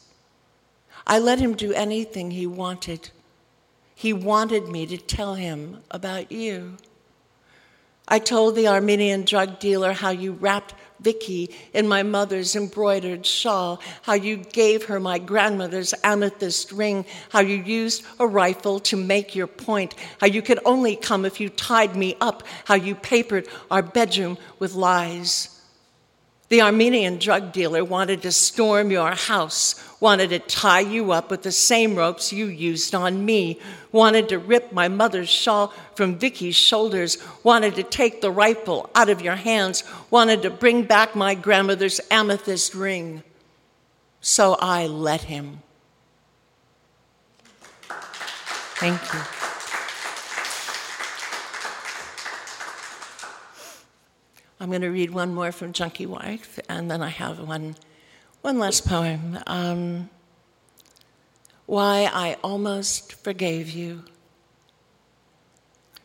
I let him do anything he wanted. He wanted me to tell him about you. I told the Armenian drug dealer how you wrapped Vicky in my mother's embroidered shawl, how you gave her my grandmother's amethyst ring, how you used a rifle to make your point, how you could only come if you tied me up, how you papered our bedroom with lies. The Armenian drug dealer wanted to storm your house, wanted to tie you up with the same ropes you used on me, wanted to rip my mother's shawl from Vicky's shoulders, wanted to take the rifle out of your hands, wanted to bring back my grandmother's amethyst ring. So I let him. Thank you. I'm going to read one more from Junkie Wife, and then I have one, one last poem. Um, why I almost forgave you.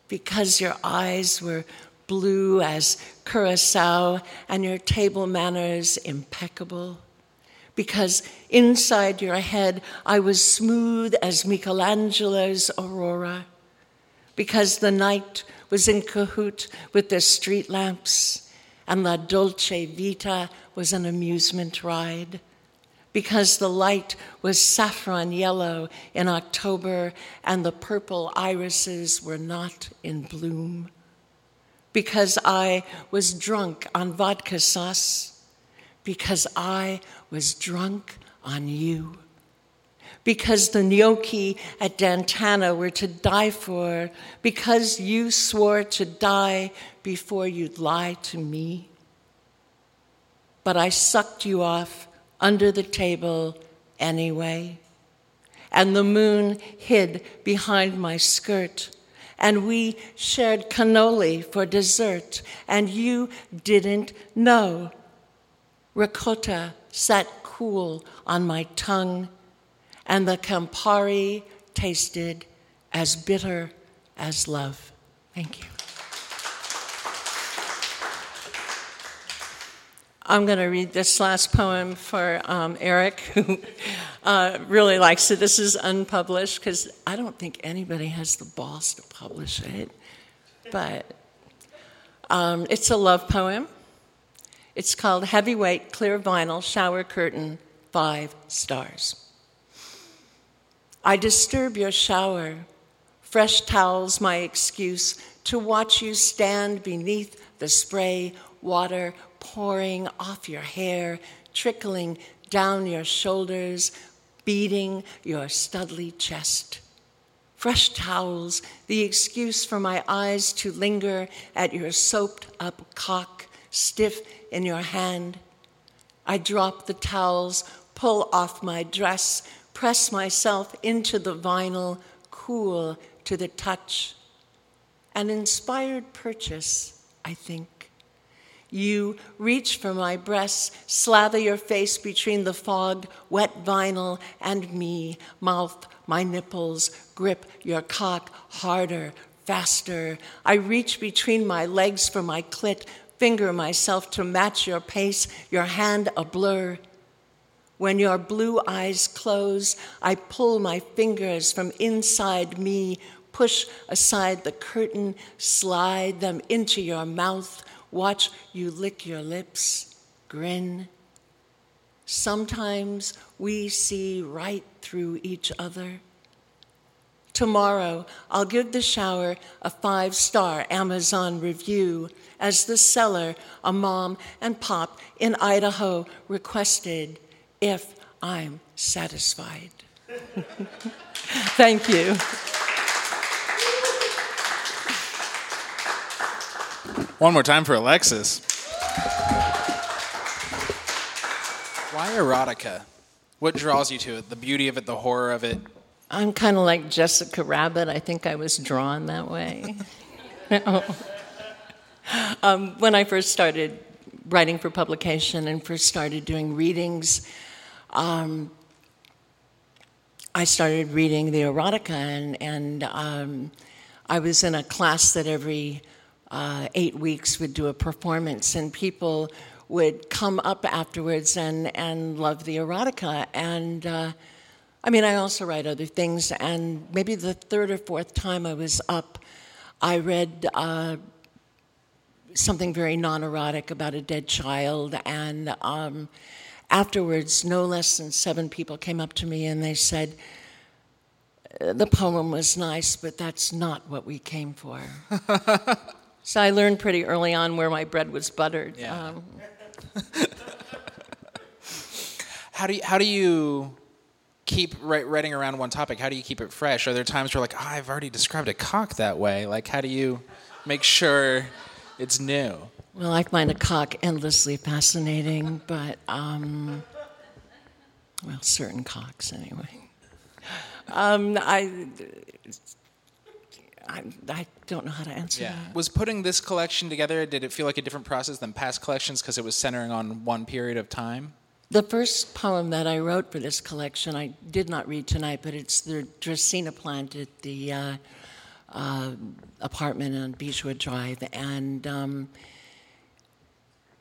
Because your eyes were blue as curacao and your table manners impeccable. Because inside your head I was smooth as Michelangelo's aurora. Because the night was in cahoot with the street lamps and La Dolce Vita was an amusement ride because the light was saffron yellow in October and the purple irises were not in bloom. Because I was drunk on vodka sauce. Because I was drunk on you. Because the gnocchi at Dan Tana were to die for. Because you swore to die before you'd lie to me. But I sucked you off under the table anyway. And the moon hid behind my skirt. And we shared cannoli for dessert. And you didn't know. Ricotta sat cool on my tongue. And the Campari tasted as bitter as love. Thank you. I'm going to read this last poem for um, Eric, who uh, really likes it. This is unpublished because I don't think anybody has the balls to publish it. But um, it's a love poem. It's called Heavyweight Clear Vinyl Shower Curtain, five stars. I disturb your shower, fresh towels my excuse to watch you stand beneath the spray water pouring off your hair, trickling down your shoulders, beating your studly chest. Fresh towels, the excuse for my eyes to linger at your soaped up cock, stiff in your hand. I drop the towels, pull off my dress, press myself into the vinyl, cool to the touch. An inspired purchase, I think. You reach for my breasts, slather your face between the fog, wet vinyl, and me, mouth, my nipples, grip your cock harder, faster. I reach between my legs for my clit, finger myself to match your pace, your hand a blur. When your blue eyes close, I pull my fingers from inside me, push aside the curtain, slide them into your mouth watch you lick your lips, grin. Sometimes we see right through each other. Tomorrow, I'll give the shower a five star Amazon review as the seller, a mom and pop in Idaho, requested if I'm satisfied. [laughs] Thank you. One more time for Alexis. Why erotica? What draws you to it? The beauty of it, the horror of it? I'm kind of like Jessica Rabbit. I think I was drawn that way. [laughs] um, when I first started writing for publication and first started doing readings, um, I started reading the erotica, and, and um, I was in a class that every uh, eight weeks would do a performance, and people would come up afterwards and, and love the erotica. And uh, I mean, I also write other things, and maybe the third or fourth time I was up, I read uh, something very non erotic about a dead child, and um, afterwards, no less than seven people came up to me and they said, the poem was nice, but that's not what we came for. [laughs] So I learned pretty early on where my bread was buttered. Yeah. Um, [laughs] how do you, how do you keep writing around one topic? How do you keep it fresh? Are there times where like oh, I've already described a cock that way? Like how do you make sure it's new? Well, I find a cock endlessly fascinating, but um, well, certain cocks anyway. Um, I I, I don't know how to answer that. Was putting this collection together, did it feel like a different process than past collections because it was centering on one period of time? The first poem that I wrote for this collection, I did not read tonight, but it's the Dracaena plant at the uh, uh, apartment on Beechwood Drive. And um,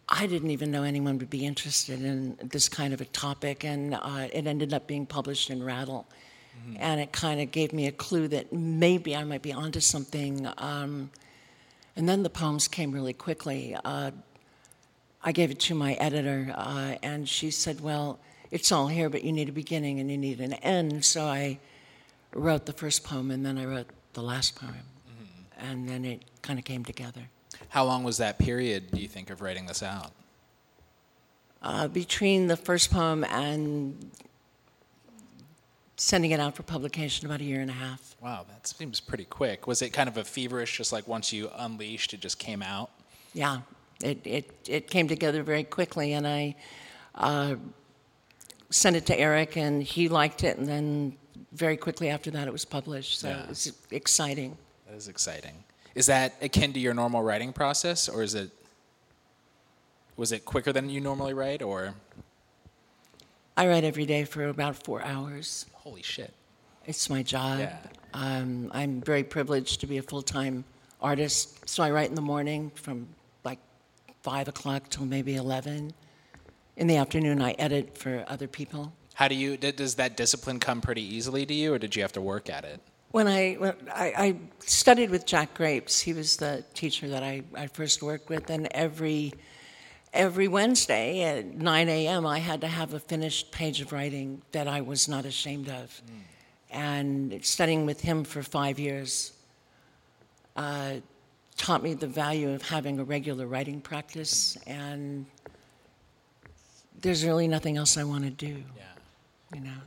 I didn't even know anyone would be interested in this kind of a topic, and uh, it ended up being published in Rattle. And it kind of gave me a clue that maybe I might be onto something. Um, and then the poems came really quickly. Uh, I gave it to my editor, uh, and she said, Well, it's all here, but you need a beginning and you need an end. So I wrote the first poem, and then I wrote the last poem. And then it kind of came together. How long was that period, do you think, of writing this out? Uh, between the first poem and sending it out for publication, about a year and a half. Wow, that seems pretty quick. Was it kind of a feverish, just like once you unleashed, it just came out? Yeah, it, it, it came together very quickly, and I uh, sent it to Eric, and he liked it, and then very quickly after that, it was published. So Yeah. it was exciting. That is exciting. Is that akin to your normal writing process, or is it was it quicker than you normally write, or I write every day for about four hours. holy shit? It's my job. Yeah. Um, I'm very privileged to be a full time artist. So I write in the morning from like five o'clock till maybe 11. In the afternoon, I edit for other people. How do you does that discipline come pretty easily to you, or did you have to work at it? When I, when I, I studied with Jack Grapes, he was the teacher that I, I first worked with, and every every Wednesday at 9 a.m., I had to have a finished page of writing that I was not ashamed of. And studying with him for five years uh, taught me the value of having a regular writing practice, and there's really nothing else I want to do, Yeah. you know.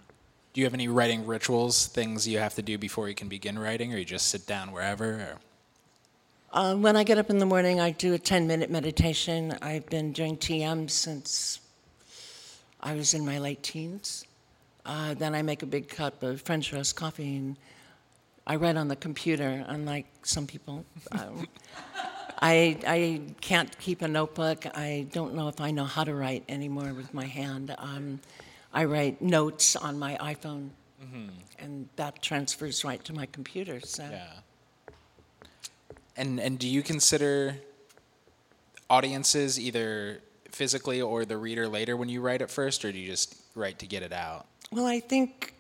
Do you have any writing rituals, things you have to do before you can begin writing, or you just sit down wherever? Uh, when I get up in the morning, I do a 10 minute meditation. I've been doing TM since I was in my late teens. Uh, then I make a big cup of French roast coffee and I write on the computer, unlike some people. Um, [laughs] I, I can't keep a notebook. I don't know if I know how to write anymore with my hand. Um, I write notes on my iPhone, mm-hmm. and that transfers right to my computer. So. Yeah. And and do you consider audiences either physically or the reader later when you write it first, or do you just write to get it out? Well, I think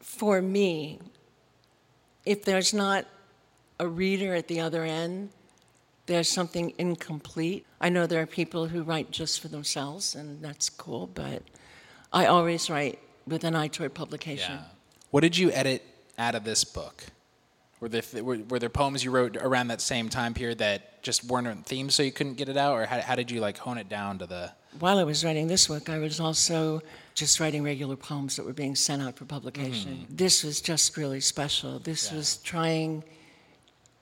for me, if there's not a reader at the other end, there's something incomplete. I know there are people who write just for themselves, and that's cool, but I always write with an eye toward publication. Yeah. What did you edit out of this book? Were there th- were, were there poems you wrote around that same time period that just weren't theme, so you couldn't get it out, or how, how did you like hone it down to the? While I was writing this book, I was also just writing regular poems that were being sent out for publication. Mm-hmm. This was just really special. This was trying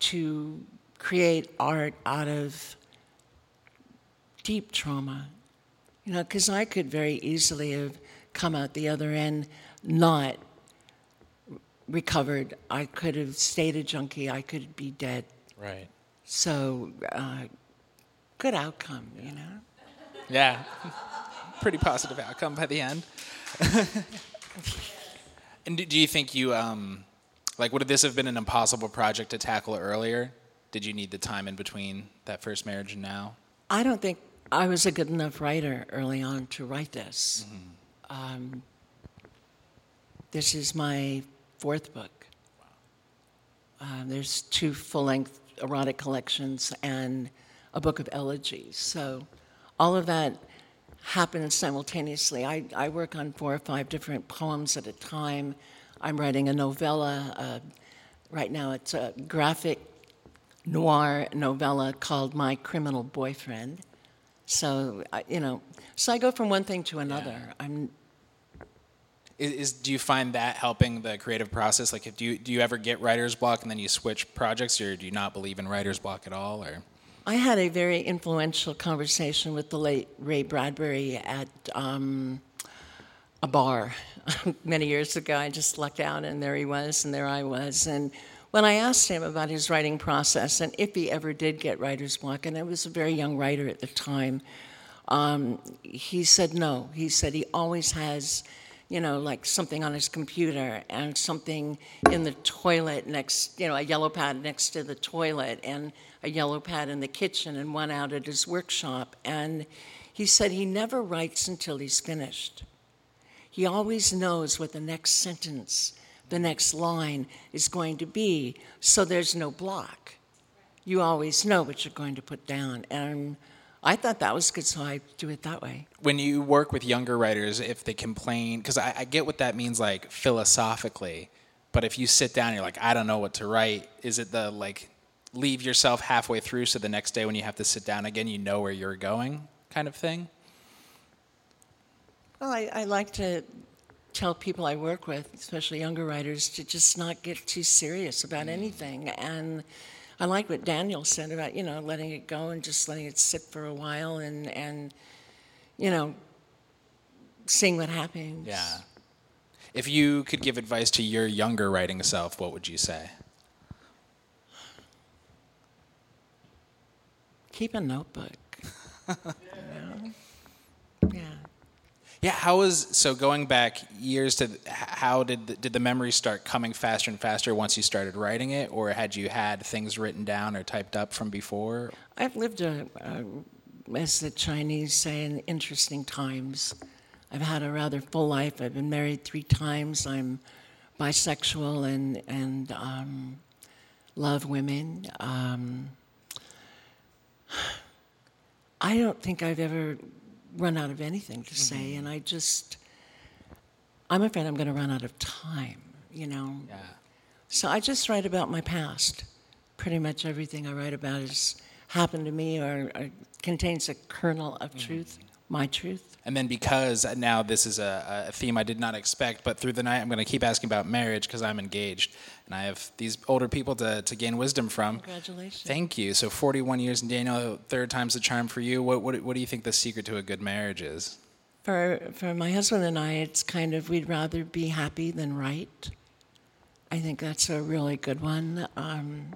to create art out of deep trauma. You know, because I could very easily have come out the other end not recovered. I could have stayed a junkie. I could be dead. Right. So, uh, good outcome, you know? Yeah. [laughs] Pretty positive outcome by the end. [laughs] and do, do you think you um, like would this have been an impossible project to tackle earlier? Did you need the time in between that first marriage and now? I don't think I was a good enough writer early on to write this. Um, this is my fourth book. Uh, there's two full length erotic collections and a book of elegies. So all of that happens simultaneously. I, I work on four or five different poems at a time. I'm writing a novella. Uh, right now, it's a graphic noir novella called My Criminal Boyfriend. So, I- you know, so I go from one thing to another. I'm Is, is do you find that helping the creative process? Like, if do you do you ever get writer's block and then you switch projects, or do you not believe in writer's block at all? Or I had a very influential conversation with the late Ray Bradbury at um, a bar [laughs] many years ago. I just lucked out, and there he was, and there I was. And when I asked him about his writing process and if he ever did get writer's block, and I was a very young writer at the time, um, he said no. He said he always has, you know, like something on his computer and something in the toilet next, you know, a yellow pad next to the toilet and a yellow pad in the kitchen and one out at his workshop. And he said he never writes until he's finished. He always knows what the next sentence the next line is going to be, so there's no block. You always know what you're going to put down. And I thought that was good, so I do it that way. When you work with younger writers, if they complain, because I, I get what that means, like philosophically, but if you sit down and you're like, I don't know what to write, is it the like leave yourself halfway through so the next day when you have to sit down again, you know where you're going kind of thing? Well, I, I like to tell people I work with, especially younger writers, to just not get too serious about mm. anything. And I like what Daniel said about, you know, letting it go and just letting it sit for a while and, and you know, seeing what happens. Yeah. If you could give advice to your younger writing self, what would you say? Keep a notebook. [laughs] you know? Yeah. How was so going back years to how did the, did the memories start coming faster and faster once you started writing it, or had you had things written down or typed up from before? I've lived a, a as the Chinese say, in interesting times. I've had a rather full life. I've been married three times. I'm bisexual and and um, love women. Um, [sighs] I don't think I've ever run out of anything to say, mm-hmm. and I just, I'm afraid I'm going to run out of time, you know? Yeah. So I just write about my past. Pretty much everything I write about has happened to me or, or contains a kernel of mm-hmm. truth my truth. And then because now this is a, a, theme I did not expect, but through the night I'm going to keep asking about marriage because I'm engaged and I have these older people to, to gain wisdom from. Congratulations. Thank you. So 41 years in Daniel, third time's the charm for you. What, what, what do you think the secret to a good marriage is? For, for my husband and I, it's kind of we'd rather be happy than right. I think that's a really good one. Um,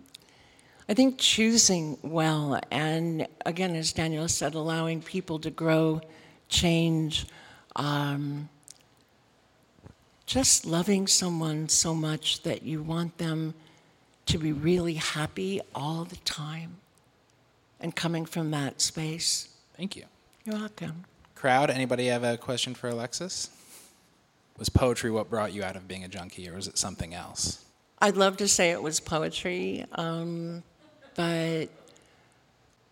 I think choosing well, and again, as Daniel said, allowing people to grow, change, um, just loving someone so much that you want them to be really happy all the time, and coming from that space. Thank you. You're welcome. Crowd, anybody have a question for Alexis? Was poetry what brought you out of being a junkie, or was it something else? I'd love to say it was poetry. Um, but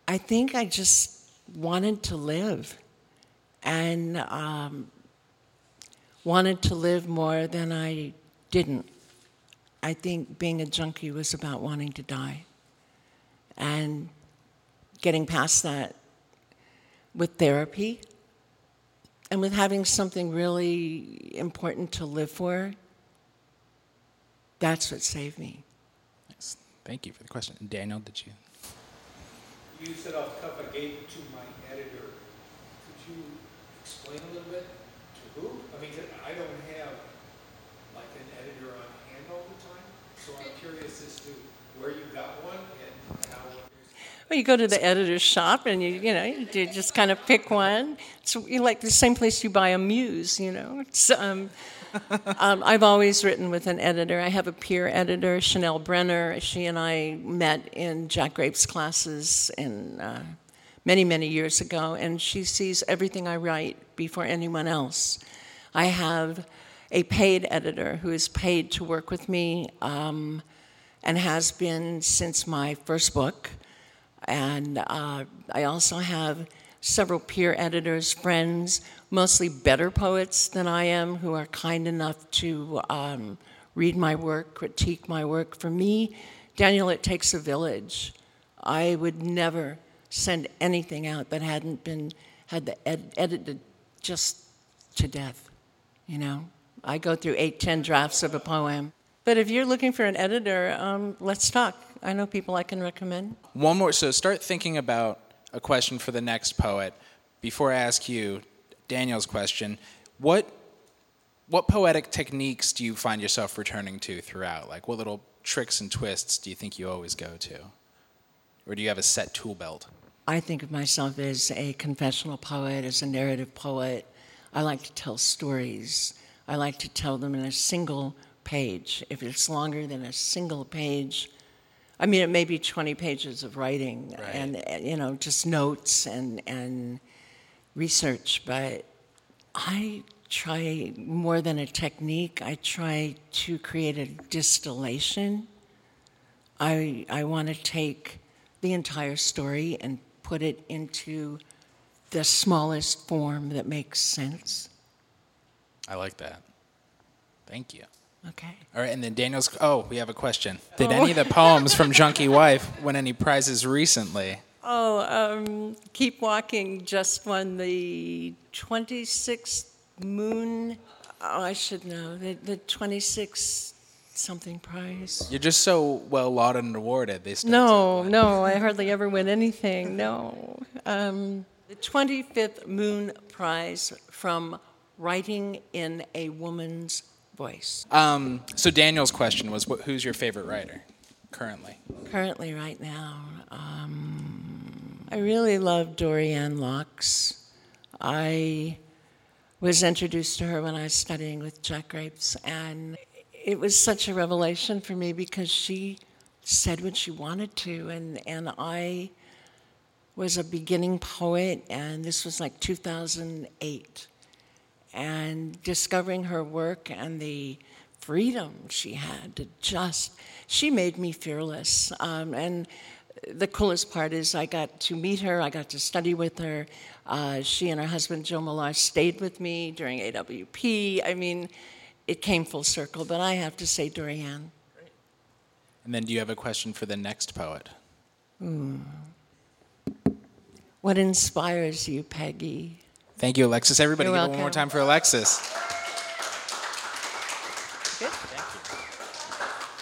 I think I just wanted to live and um, wanted to live more than I didn't. I think being a junkie was about wanting to die. And getting past that with therapy and with having something really important to live for, that's what saved me. Yes. Thank you for the question. Daniel, did you? You said off cuff I gave it to my editor. Could you explain a little bit to who? I mean, I don't have like an editor on hand all the time, so I'm curious as to where you got one and how. Well, you go to the editor's shop and you, you know, you just kind of pick one. It's like the same place you buy a muse, you know. It's, um, um, I've always written with an editor. I have a peer editor, Chanel Brenner. She and I met in Jack Grapes' classes in uh, many, many years ago, and she sees everything I write before anyone else. I have a paid editor who is paid to work with me um, and has been since my first book. And uh, I also have several peer editors, friends, mostly better poets than I am, who are kind enough to um, read my work, critique my work. For me, Daniel, it takes a village. I would never send anything out that hadn't been had the ed- edited just to death. You know, I go through eight, ten drafts of a poem. But if you're looking for an editor, um, let's talk. I know people I can recommend. One more. So start thinking about a question for the next poet. Before I ask you, Daniel's question, what what poetic techniques do you find yourself returning to throughout? Like, what little tricks and twists do you think you always go to? Or do you have a set tool belt? I think of myself as a confessional poet, as a narrative poet. I like to tell stories. I like to tell them in a single page. If it's longer than a single page, I mean, it may be 20 pages of writing Right. and, and, you know, just notes and, and research, but I try more than a technique, I try to create a distillation. I, I want to take the entire story and put it into the smallest form that makes sense. I like that. Thank you. Okay. All right, and then Daniel's. Oh, we have a question. Did any of the poems from Junkie Wife win any prizes recently? Oh, um, Keep Walking just won the 26th Moon. Oh, I should know. The, the 26th something prize. You're just so well lauded and awarded. They No, no, I hardly ever win anything. No. Um, the 25th Moon Prize from Writing in a Woman's Voice. Um, so Daniel's question was, wh- who's your favorite writer currently? Currently, right now, um, I really love Dorianne Laux. I was introduced to her when I was studying with Jack Grapes, and it was such a revelation for me because she said what she wanted to, and, and I was a beginning poet, and this was like 2008. And discovering her work and the freedom she had to just, she made me fearless. Um, and the coolest part is I got to meet her, I got to study with her. Uh, she and her husband, Joe Millar, stayed with me during AWP. I mean, it came full circle, but I have to say Dorianne. And then do you have a question for the next poet? Hmm. What inspires you, Peggy? Thank you, Alexis. Everybody, You're give it one more time for Alexis.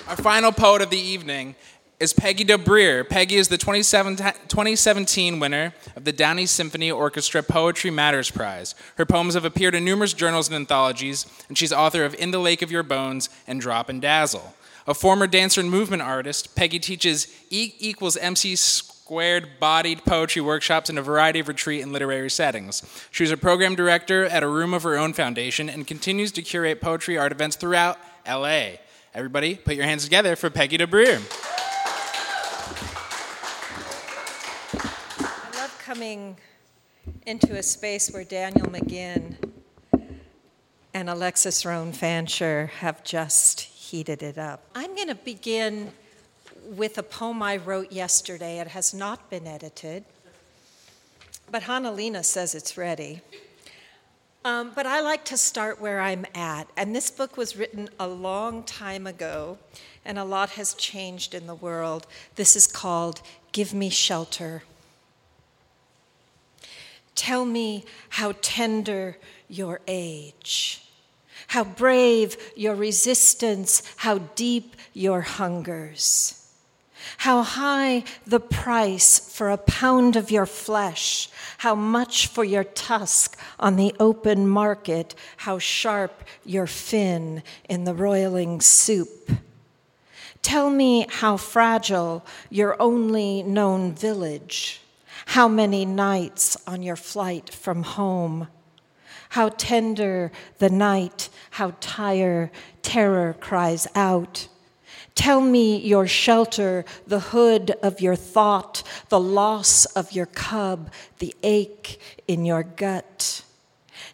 Our final poet of the evening is Peggy Dobreer. Peggy is the 2017 winner of the Downey Symphony Orchestra Poetry Matters Prize. Her poems have appeared in numerous journals and anthologies, and she's author of In the Lake of Your Bones and Drop and Dazzle. A former dancer and movement artist, Peggy teaches E equals MC squared bodied poetry workshops in a variety of retreat and literary settings. She was a program director at a Room of Her Own Foundation and continues to curate poetry art events throughout LA. Everybody, put your hands together for Peggy Dobreer. I love coming into a space where Daniel McGinn and Alexis Rhone Fancher have just heated it up. I'm going to begin with a poem I wrote yesterday. It has not been edited, but Hanalina says it's ready. Um, but I like to start where I'm at. And this book was written a long time ago, and a lot has changed in the world. This is called Give Me Shelter. Tell me how tender your age, how brave your resistance, how deep your hungers. How high the price for a pound of your flesh, how much for your tusk on the open market, how sharp your fin in the roiling soup. Tell me how fragile your only known village, how many nights on your flight from home, how tender the night, how tire terror cries out. Tell me your shelter, the hood of your thought, the loss of your cub, the ache in your gut.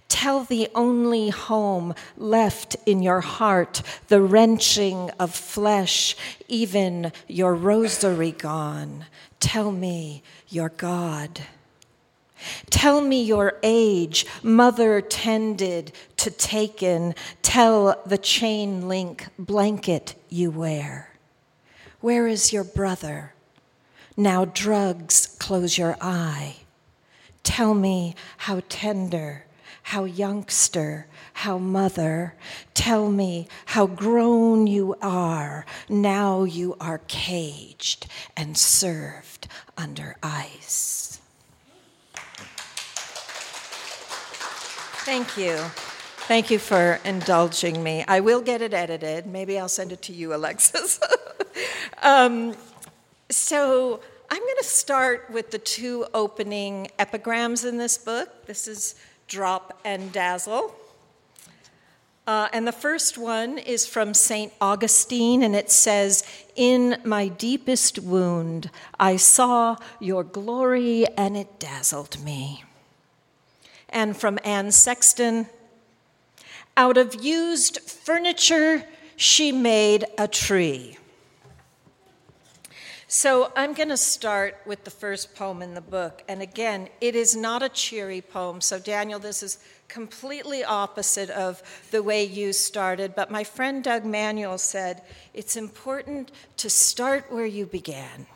Tell the only home left in your heart, the wrenching of flesh, even your rosary gone. Tell me your God. Tell me your age, mother tended to taken. Tell the chain link blanket you wear. Where is your brother? Now drugs close your eye. Tell me how tender, how youngster, how mother. Tell me how grown you are. Now you are caged and served under ice. Thank you. Thank you for indulging me. I will get it edited. Maybe I'll send it to you, Alexis. [laughs] um, so I'm going to start with the two opening epigrams in this book. This is Drop and Dazzle. Uh, and the first one is from St. Augustine, and it says, In my deepest wound, I saw your glory, and it dazzled me. And from Anne Sexton, out of used furniture, she made a tree. So I'm going to start with the first poem in the book. And again, it is not a cheery poem. So, Daniel, this is completely opposite of the way you started. But my friend Doug Manuel said it's important to start where you began.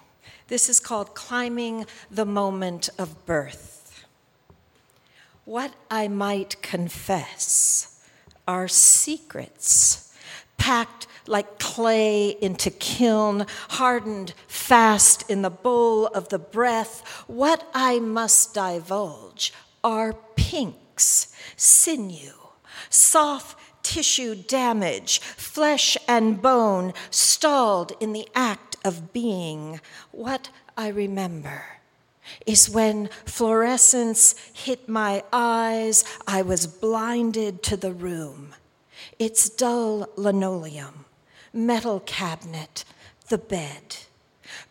This is called climbing the moment of birth. What I might confess are secrets packed like clay into kiln, hardened fast in the bowl of the breath. What I must divulge are pinks, sinew, soft tissue damage, flesh and bone stalled in the act of being. What I remember is when fluorescence hit my eyes, I was blinded to the room. Its dull linoleum, metal cabinet, the bed.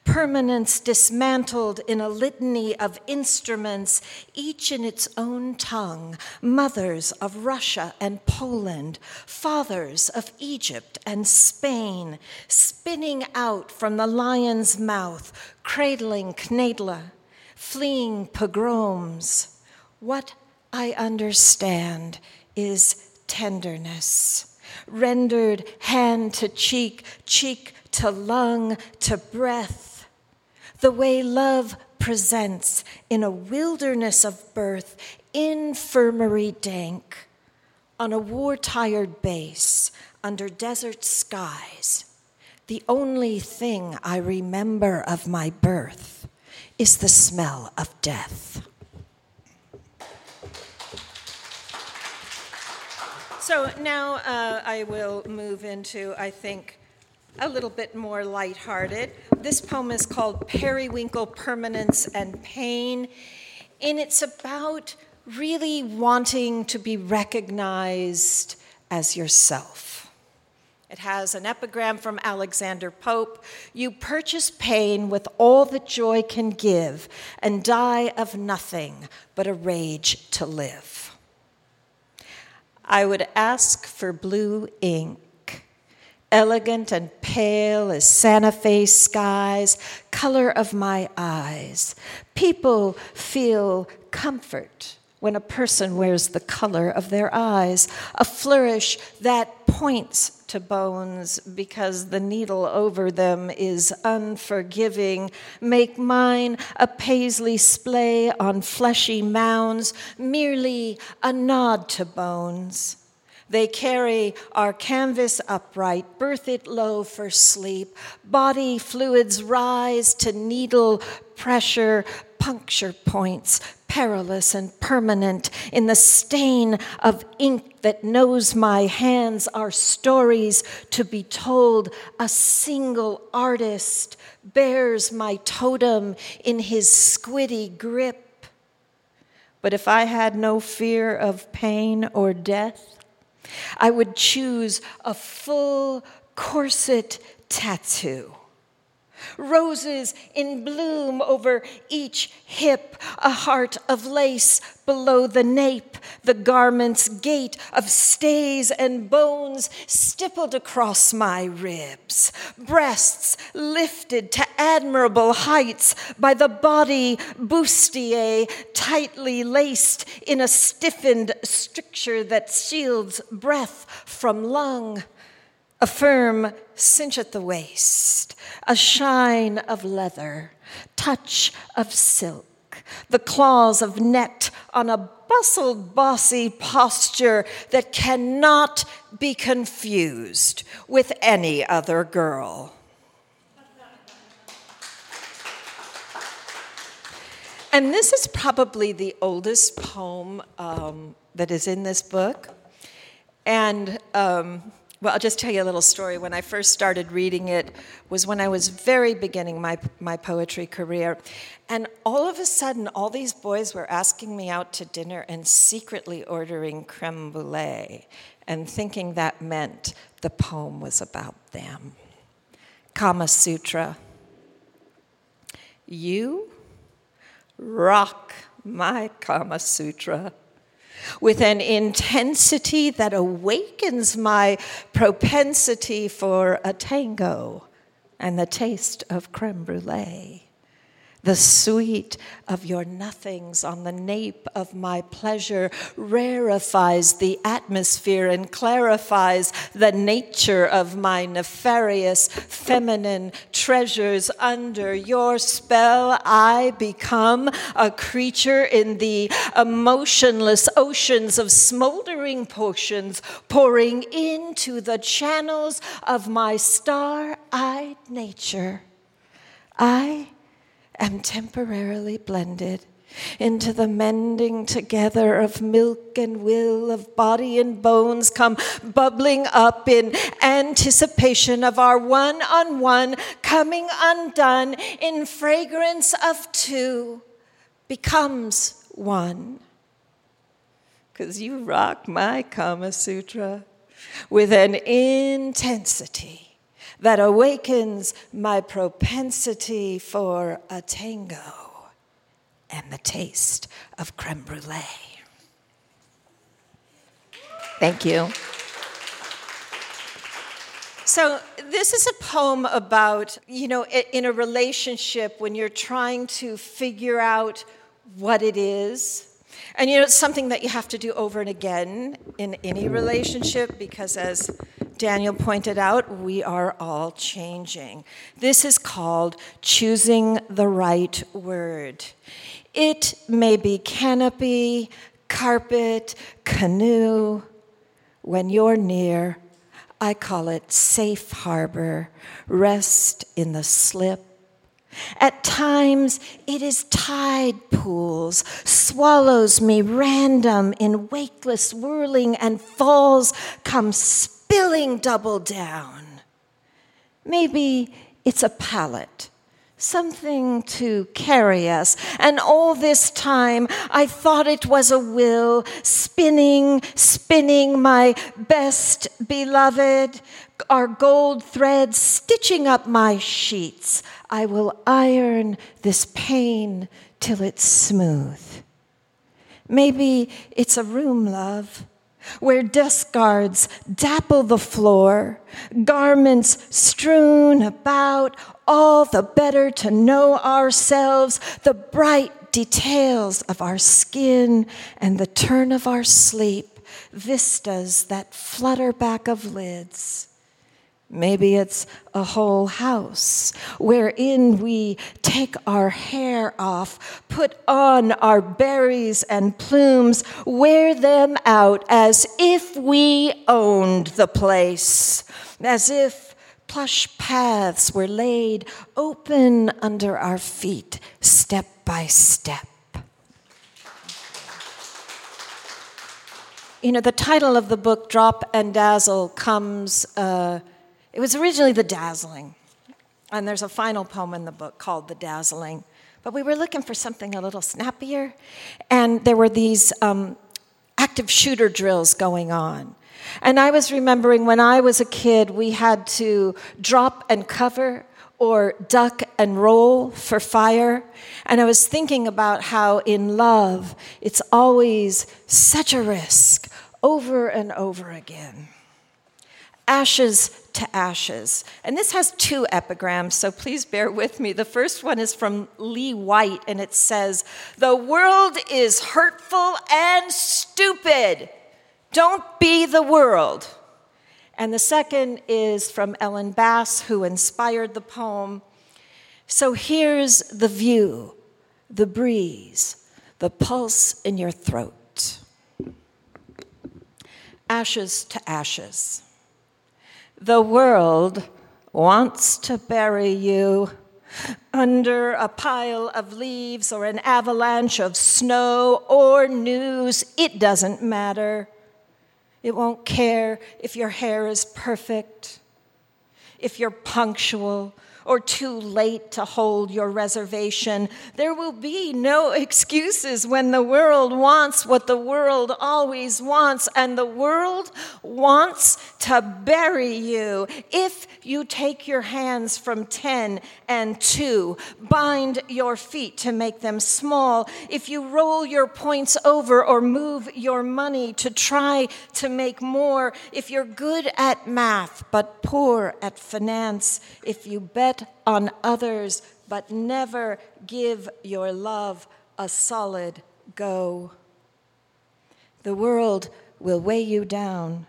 Permanence dismantled in a litany of instruments, each in its own tongue, mothers of Russia and Poland, fathers of Egypt and Spain, spinning out from the lion's mouth, cradling Knedler, fleeing pogroms. What I understand is tenderness rendered hand to cheek, cheek to lung, to breath. The way love presents in a wilderness of birth, infirmary dank, on a war tired base, under desert skies. The only thing I remember of my birth is the smell of death. So now uh, I will move into, I think, a little bit more lighthearted. This poem is called Periwinkle Permanence and Pain, and it's about really wanting to be recognized as yourself. It has an epigram from Alexander Pope You purchase pain with all that joy can give, and die of nothing but a rage to live. I would ask for blue ink, elegant and pale as Santa Fe skies, color of my eyes. People feel comfort when a person wears the color of their eyes, a flourish that points to bones because the needle over them is unforgiving. Make mine a paisley splay on fleshy mounds, merely a nod to bones. They carry our canvas upright, berth it low for sleep. Body fluids rise to needle pressure, puncture points, perilous and permanent. In the stain of ink that knows my hands are stories to be told. A single artist bears my totem in his squiddy grip. But if I had no fear of pain or death, I would choose a full corset tattoo roses in bloom over each hip, a heart of lace below the nape, the garment's gate of stays and bones stippled across my ribs, breasts lifted to admirable heights by the body bustier tightly laced in a stiffened stricture that shields breath from lung a firm cinch at the waist, a shine of leather, touch of silk, the claws of net on a bustled, bossy posture that cannot be confused with any other girl. And this is probably the oldest poem um, that is in this book. And um, well, I'll just tell you a little story. When I first started reading it was when I was very beginning my, my poetry career. And all of a sudden, all these boys were asking me out to dinner and secretly ordering creme brulee and thinking that meant the poem was about them. Kama Sutra. You rock my Kama Sutra with an intensity that awakens my propensity for a tango and the taste of creme brulee the sweet of your nothings on the nape of my pleasure rarefies the atmosphere and clarifies the nature of my nefarious feminine treasures. Under your spell, I become a creature in the emotionless oceans of smoldering potions pouring into the channels of my star eyed nature. I am temporarily blended into the mending together of milk and will, of body and bones, come bubbling up in anticipation of our one on one coming undone in fragrance of two becomes one. Because you rock my Kama Sutra with an intensity that awakens my propensity for a tango and the taste of creme brulee. Thank you. So, this is a poem about, you know, in a relationship when you're trying to figure out what it is. And, you know, it's something that you have to do over and again in any relationship because, as Daniel pointed out, we are all changing. This is called choosing the right word. It may be canopy, carpet, canoe. When you're near, I call it safe harbor, rest in the slip. At times, it is tide pools, swallows me random in wakeless whirling, and falls come spilling double down. Maybe it's a pallet, something to carry us. And all this time, I thought it was a will, spinning, spinning my best beloved, our gold threads stitching up my sheets. I will iron this pain till it's smooth. Maybe it's a room, love where desk guards dapple the floor, garments strewn about, all the better to know ourselves, the bright details of our skin and the turn of our sleep, vistas that flutter back of lids. Maybe it's a whole house wherein we take our hair off, put on our berries and plumes, wear them out as if we owned the place, as if plush paths were laid open under our feet, step by step. You know, the title of the book, Drop and Dazzle, comes. Uh, it was originally The Dazzling, and there's a final poem in the book called The Dazzling. But we were looking for something a little snappier, and there were these um, active shooter drills going on. And I was remembering when I was a kid, we had to drop and cover or duck and roll for fire. And I was thinking about how in love, it's always such a risk over and over again. Ashes to ashes. And this has two epigrams, so please bear with me. The first one is from Lee White, and it says, The world is hurtful and stupid. Don't be the world. And the second is from Ellen Bass, who inspired the poem. So here's the view, the breeze, the pulse in your throat. Ashes to ashes. The world wants to bury you under a pile of leaves or an avalanche of snow or news. It doesn't matter. It won't care if your hair is perfect, if you're punctual, or too late to hold your reservation. There will be no excuses when the world wants what the world always wants, and the world wants to bury you. If you take your hands from 10 and 2, bind your feet to make them small, if you roll your points over or move your money to try to make more, if you're good at math but poor at finance, if you bet on others, but never give your love a solid go. The world will weigh you down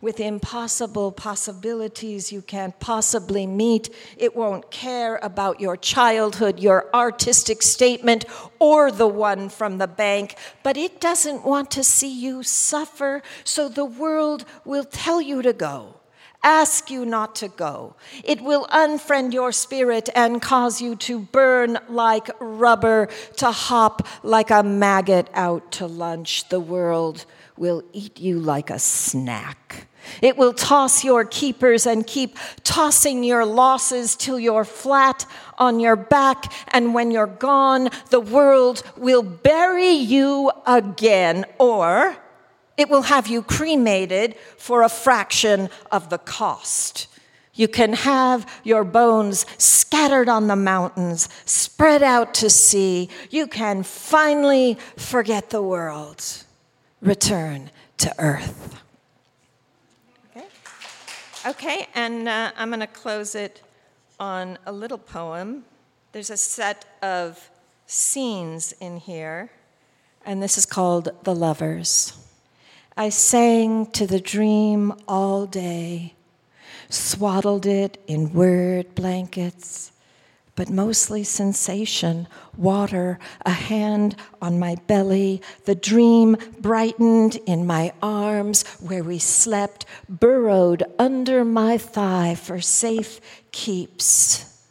with impossible possibilities you can't possibly meet. It won't care about your childhood, your artistic statement, or the one from the bank, but it doesn't want to see you suffer, so the world will tell you to go ask you not to go. It will unfriend your spirit and cause you to burn like rubber, to hop like a maggot out to lunch. The world will eat you like a snack. It will toss your keepers and keep tossing your losses till you're flat on your back. And when you're gone, the world will bury you again. Or it will have you cremated for a fraction of the cost. You can have your bones scattered on the mountains, spread out to sea. You can finally forget the world, return to earth. Okay, okay and uh, I'm going to close it on a little poem. There's a set of scenes in here, and this is called The Lovers. I sang to the dream all day, swaddled it in word blankets, but mostly sensation, water, a hand on my belly. The dream brightened in my arms where we slept, burrowed under my thigh for safe keeps.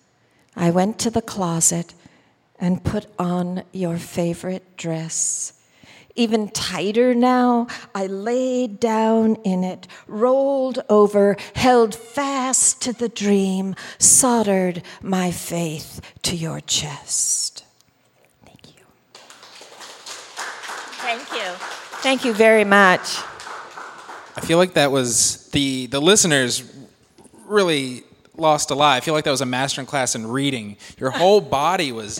I went to the closet and put on your favorite dress even tighter now. I laid down in it, rolled over, held fast to the dream, soldered my faith to your chest. Thank you. Thank you. Thank you very much. I feel like that was the the listeners really lost a lot. I feel like that was a master class in reading. Your whole body was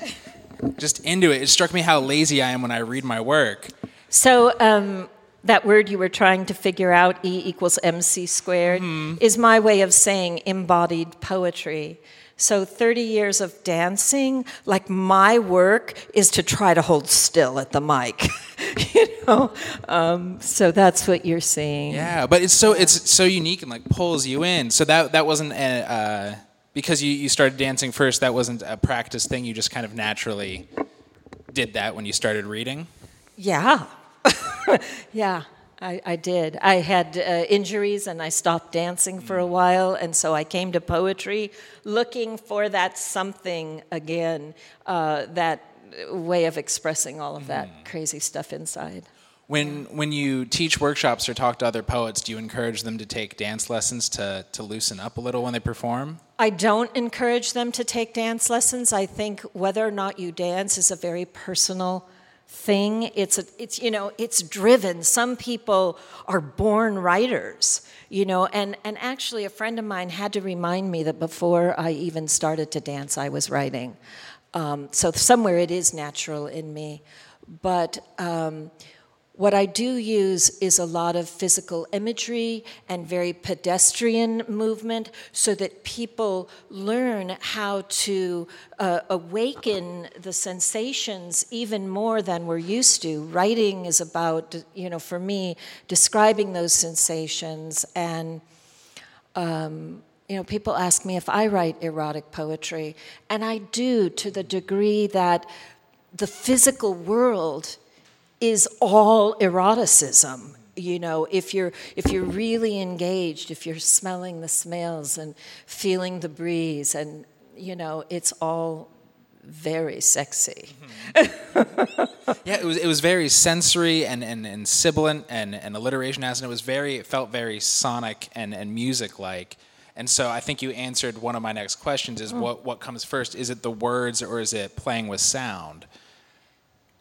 just into it. It struck me how lazy I am when I read my work. So, um, that word you were trying to figure out, E equals MC squared, mm. is my way of saying embodied poetry. So, 30 years of dancing, like my work is to try to hold still at the mic. [laughs] you know? Um, so that's what you're seeing. Yeah, but it's so it's so unique and like pulls you in. So that that wasn't a, uh, because you, you started dancing first. That wasn't a practice thing. You just kind of naturally did that when you started reading. Yeah, [laughs] yeah. I, I, did. I had uh, injuries and I stopped dancing for a while, and so I came to poetry looking for that something again, uh, that way of expressing all of that mm. crazy stuff inside. When when you teach workshops or talk to other poets, do you encourage them to take dance lessons to to loosen up a little when they perform? I don't encourage them to take dance lessons. I think whether or not you dance is a very personal thing. It's a, it's you know it's driven. Some people are born writers, you know, and and actually a friend of mine had to remind me that before I even started to dance, I was writing. Um, so somewhere it is natural in me, but. Um, what I do use is a lot of physical imagery and very pedestrian movement so that people learn how to uh, awaken the sensations even more than we're used to. Writing is about, you know, for me, describing those sensations. And, um, you know, people ask me if I write erotic poetry, and I do to the degree that the physical world is all eroticism you know if you're if you're really engaged if you're smelling the smells and feeling the breeze and you know it's all very sexy. [laughs] Yeah, it was it was very sensory and, and, and sibilant and, and alliteration as and it was very it felt very sonic and, and music like. And so I think you answered one of my next questions is what, what comes first? Is it the words or is it playing with sound?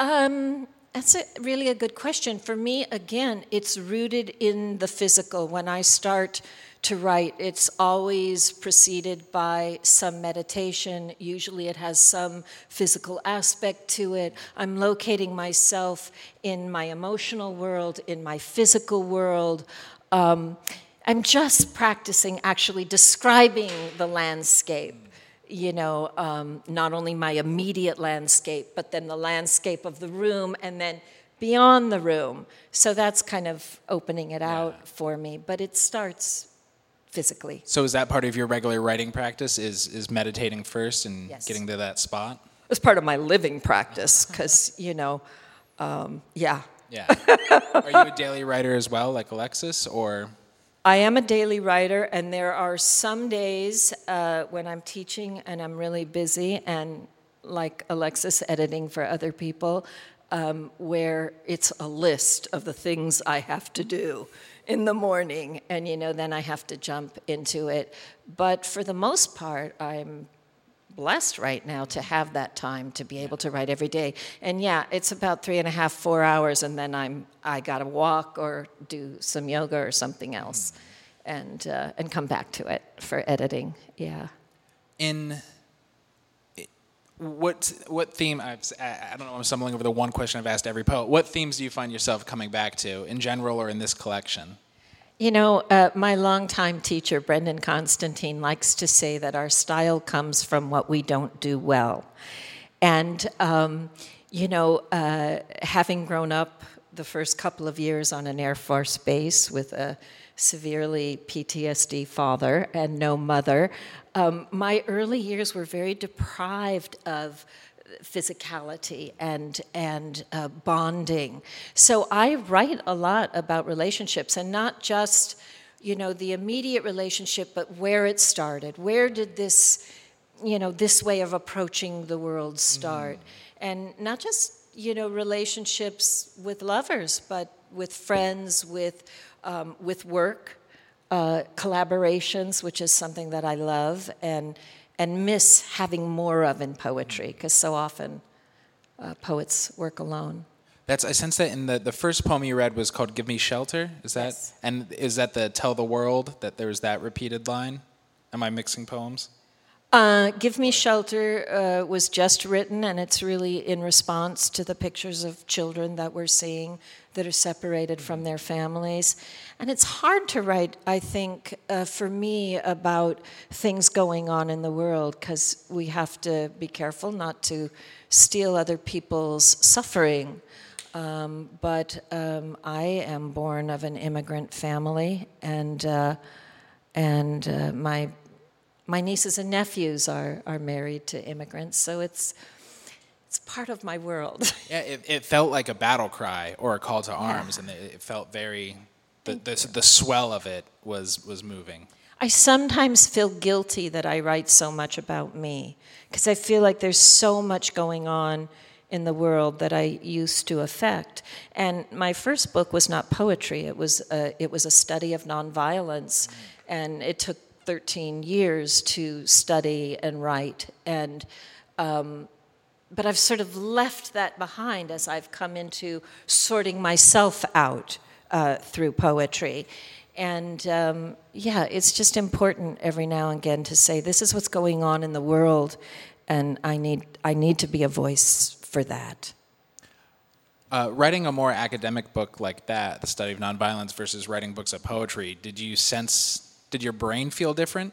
Um, that's a, really a good question. For me, again, it's rooted in the physical. When I start to write, it's always preceded by some meditation. Usually, it has some physical aspect to it. I'm locating myself in my emotional world, in my physical world. Um, I'm just practicing actually describing the landscape you know, um, not only my immediate landscape, but then the landscape of the room and then beyond the room. So that's kind of opening it out for me. But it starts physically. So is that part of your regular writing practice? Is is meditating first and Yes. getting to that spot? It's part of my living practice [laughs] because, you know, um, yeah. Yeah. [laughs] Are you a daily writer as well, like Alexis, or I am a daily writer, and there are some days uh, when I'm teaching and I'm really busy, and like Alexis, editing for other people, um, where it's a list of the things I have to do in the morning, and you know, then I have to jump into it. But for the most part, I'm blessed right now to have that time to be able to write every day. And yeah, it's about three and a half, four hours, and then I'm I got to walk or do some yoga or something else, and uh, and come back to it for editing. Yeah. in what what theme I've, I don't know I'm stumbling over the one question I've asked every poet. What themes do you find yourself coming back to in general or in this collection? You know, uh, my longtime teacher, Brendan Constantine, likes to say that our style comes from what we don't do well. And, um, you know, uh, having grown up the first couple of years on an Air Force base with a severely PTSD father and no mother, um, my early years were very deprived of physicality and and uh, bonding. So I write a lot about relationships and not just you know the immediate relationship, but where it started. Where did this you know this way of approaching the world start? And not just you know relationships with lovers, but with friends, with um, with work uh, collaborations, which is something that I love and and miss having more of in poetry because so often uh, poets work alone. That's I sense that in the the first poem you read was called "Give Me Shelter." Is that Yes. and is that the "Tell the World" that there's that repeated line? Am I mixing poems? Uh, Give Me Shelter uh, was just written, and it's really in response to the pictures of children that we're seeing that are separated from their families. And it's hard to write, I think, uh, for me, about things going on in the world because we have to be careful not to steal other people's suffering. Um, but um, I am born of an immigrant family, and uh, and uh, my my nieces and nephews are, are married to immigrants, so it's it's part of my world. [laughs] Yeah, it, it felt like a battle cry or a call to arms, and it, it felt very the, the the swell of it was was moving. I sometimes feel guilty that I write so much about me because I feel like there's so much going on in the world that I used to affect. And my first book was not poetry; it was a, it was a study of nonviolence, and it took 13 years to study and write. And um, but I've sort of left that behind as I've come into sorting myself out uh, through poetry. And um, yeah, it's just important every now and again to say, this is what's going on in the world, and I need, I need to be a voice for that. Uh, writing a more academic book like that, the study of nonviolence, versus writing books of poetry, did you sense? Did your brain feel different?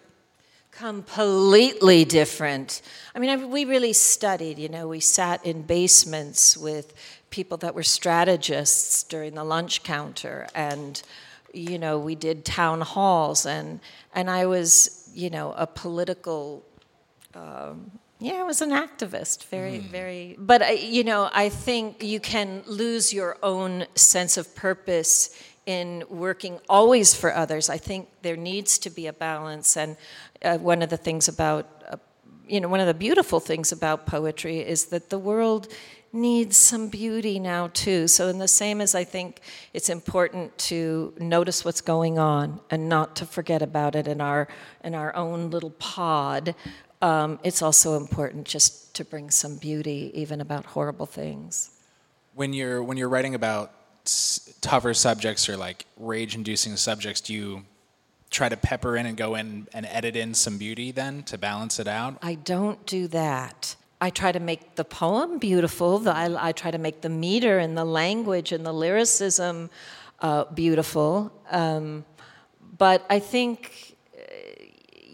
Completely different. I mean, we really studied, you know, we sat in basements with people that were strategists during the lunch counter and you know, we did town halls and and I was, you know, a political um, yeah, I was an activist, very, very. But I, you know, I think you can lose your own sense of purpose in working always for others. I think there needs to be a balance, and uh, one of the things about uh, you know, one of the beautiful things about poetry is that the world needs some beauty now too. So, in the same as I think it's important to notice what's going on and not to forget about it in our in our own little pod, um, it's also important just to bring some beauty, even about horrible things. When you're when you're writing about s- tougher subjects or like rage-inducing subjects, do you try to pepper in and go in and edit in some beauty then to balance it out? I don't do that. I try to make the poem beautiful. The- I, I try to make the meter and the language and the lyricism uh, beautiful. Um, but I think,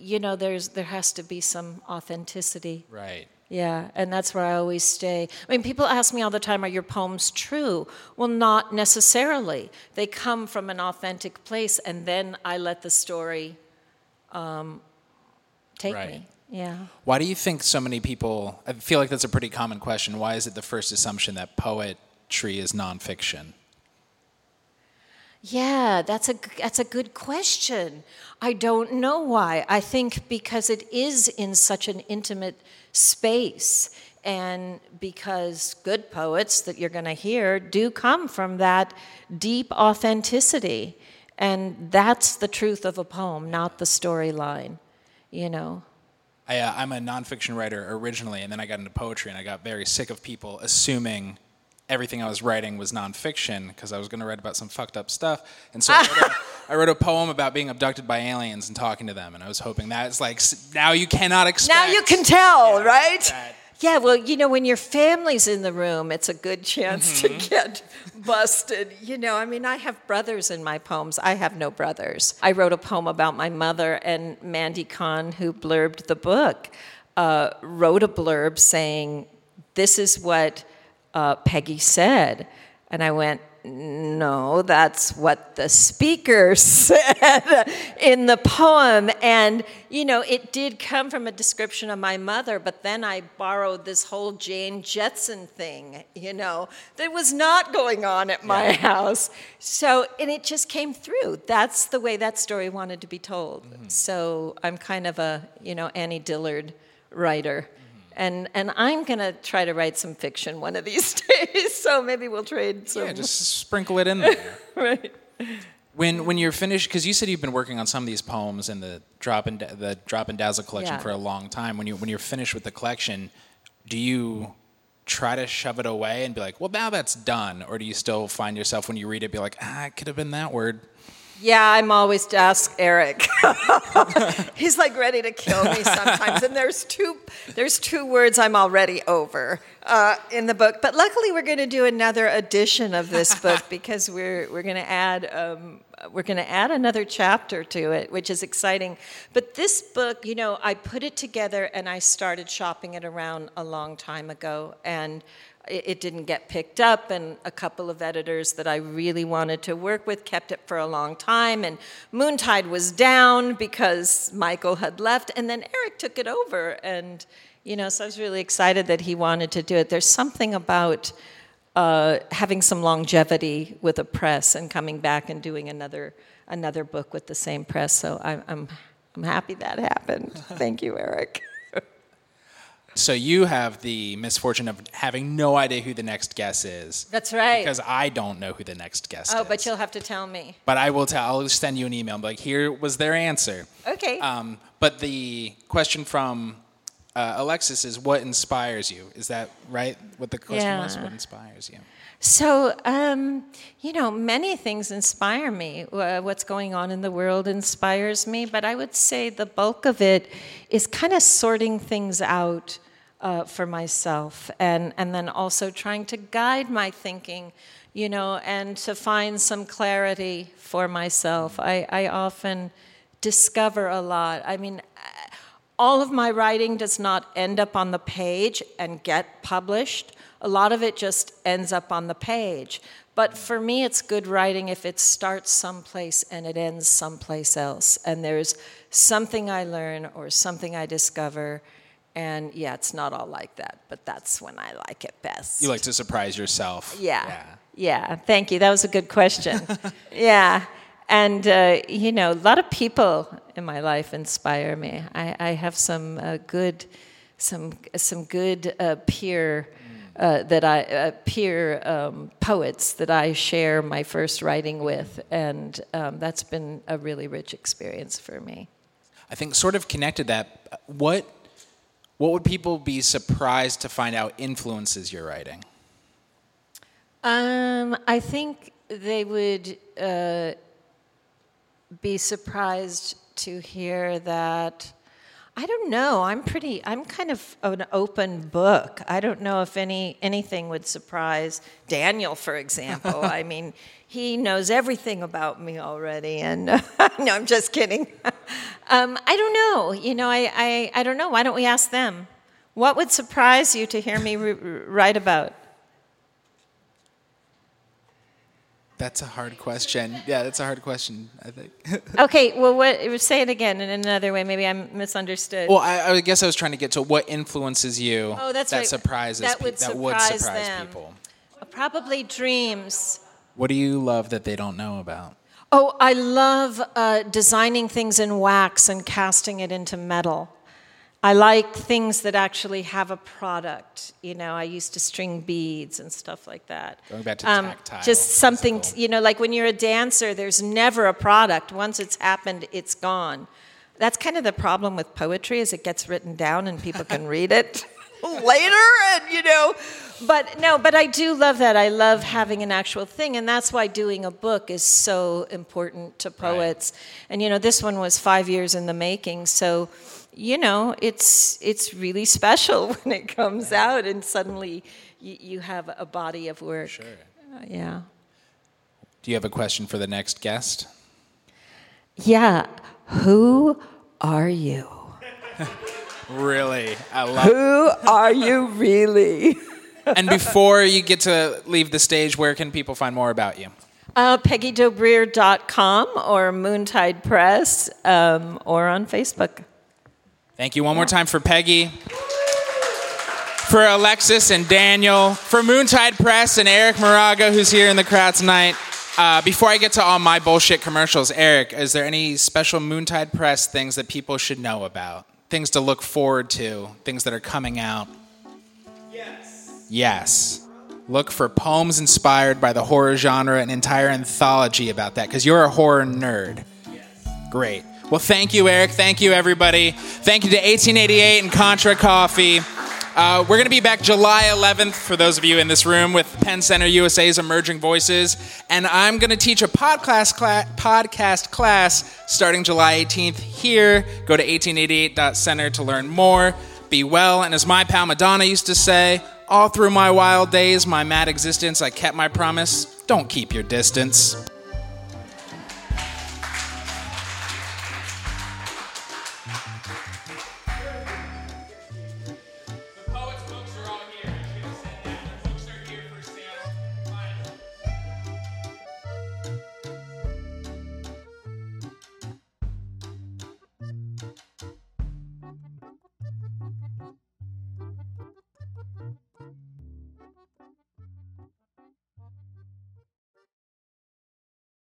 you know, there's there has to be some authenticity. Right. Yeah, and that's where I always stay. I mean, people ask me all the time, are your poems true? Well, not necessarily. They come from an authentic place, and then I let the story um, take Right. me. Yeah. Why do you think so many people? I feel like that's a pretty common question. Why is it the first assumption that poetry is nonfiction? Yeah, that's a that's a good question. I don't know why. I think because it is in such an intimate space and because good poets that you're going to hear do come from that deep authenticity. And that's the truth of a poem, not the storyline, you know. I, uh, I'm a nonfiction writer originally, and then I got into poetry, and I got very sick of people assuming everything I was writing was nonfiction because I was going to write about some fucked up stuff. And so I wrote, a, [laughs] I wrote a poem about being abducted by aliens and talking to them, and I was hoping that's like now you cannot expect. Now you can tell, Yeah, right? that- Yeah, well, you know, when your family's in the room, it's a good chance to get busted. You know, I mean, I have brothers in my poems. I have no brothers. I wrote a poem about my mother, and Mandy Kahn, who blurbed the book, uh, wrote a blurb saying, This is what uh, Peggy said. And I went, no, that's what the speaker [laughs] said in the poem. And, you know, it did come from a description of my mother, but then I borrowed this whole Jane Jetson thing, you know, that was not going on at my house. So, and it just came through. That's the way that story wanted to be told. So I'm kind of a, you know, Annie Dillard writer. And, and I'm going to try to write some fiction one of these [laughs] days, so maybe we'll trade some. Yeah, just sprinkle it in there. [laughs] right. When when you're finished, because you said you've been working on some of these poems in the drop and the drop and dazzle collection Yeah. for a long time. When you when you're finished with the collection, do you try to shove it away and be like, well, now that's done, or do you still find yourself when you read it, be like, ah, it could have been that word? Yeah, I'm always to ask Eric. [laughs] He's like ready to kill me [laughs] sometimes, and there's two there's two words I'm already over uh, in the book. But luckily, we're going to do another edition of this [laughs] book because we're we're going to add um, we're going to add another chapter to it, which is exciting. But this book, you know, I put it together and I started shopping it around a long time ago, and it, it didn't get picked up, and a couple of editors that I really wanted to work with kept it for a long time. And Moontide was down because Michael had left, and then Eric took it over. And, you know, so I was really excited that he wanted to do it. There's something about uh, having some longevity with a press and coming back and doing another another book with the same press. So I'm I'm, I'm happy that happened. [laughs] Thank you, Eric. So you have the misfortune of having no idea who the next guest is. That's right. Because I don't know who the next guest is. oh, is. but you'll have to tell me. But I will tell. I'll send you an email. And be like, here was their answer. Okay. Um, but the question from uh, Alexis is, what inspires you? Is that right? What the question was? Yeah. What inspires you? So, um, you know, many things inspire me. Uh, what's going on in the world inspires me, but I would say the bulk of it is kind of sorting things out uh, for myself and, and then also trying to guide my thinking, you know, and to find some clarity for myself. I, I often discover a lot. I mean, all of my writing does not end up on the page and get published. A lot of it just ends up on the page. But for me, it's good writing if it starts someplace and it ends someplace else. And there's something I learn or something I discover. And yeah, it's not all like that, but that's when I like it best. You like to surprise yourself. Yeah. Yeah. Thank you. That was a good question. [laughs] yeah. And, uh, you know, a lot of people in my life inspire me. I, I have some uh, good some some good uh, peer uh, that I uh, peer um, poets that I share my first writing with, and um, that's been a really rich experience for me. I think sort of connected that. What what would people be surprised to find out influences your writing? Um, I think they would uh, be surprised to hear that. I don't know. I'm pretty. I'm kind of an open book. I don't know if any anything would surprise Daniel, for example. [laughs] I mean, he knows everything about me already, and [laughs] no, I'm just kidding. [laughs] um, I don't know. You know, I, I I don't know. Why don't we ask them? What would surprise you to hear me write about? That's a hard question. Yeah, that's a hard question. I think. [laughs] okay, well, what? Say it again in another way. Maybe I'm misunderstood. Well, I, I guess I was trying to get to what influences you. Oh, that's that right. surprises that would pe- surprise, that would surprise them. people. Probably dreams. What do you love that they don't know about? Oh, I love uh, designing things in wax and casting it into metal. I like things that actually have a product. You know, I used to string beads and stuff like that. Going back to tactile, Um, Just something, t- you know, like when you're a dancer, there's never a product. Once it's happened, it's gone. That's kind of the problem with poetry is it gets written down and people can read it [laughs] later and you know but no but i do love that i love having an actual thing and that's why doing a book is so important to poets and you know this one was five years in the making so you know it's it's really special [laughs] when it comes out and suddenly you, you have a body of work Sure. Uh, yeah Do you have a question for the next guest? yeah who are you [laughs] Really, I love. who are you really [laughs] and before you get to leave the stage, where can people find more about you? Uh, PeggyDobreer.com or Moontide Press um, or on Facebook. Thank you one more time for Peggy, for Alexis and Daniel, for Moontide Press and Eric Morago, who's here in the crowd tonight. Uh, before I get to all my bullshit commercials, Eric, is there any special Moontide Press things that people should know about? Things to look forward to, things that are coming out? Yes. Yes. Look for poems inspired by the horror genre, an entire anthology about that, because you're a horror nerd. Yes. Great. Well, thank you, Eric. Thank you, everybody. Thank you to 1888 and Contra Coffee. Uh, we're going to be back July 11th for those of you in this room with PEN Center USA's Emerging Voices. And I'm going to teach a podcast, cla- podcast class starting July 18th here. Go to 1888.center to learn more. Be well. And as my pal Madonna used to say, all through my wild days, my mad existence, I kept my promise. Don't keep your distance.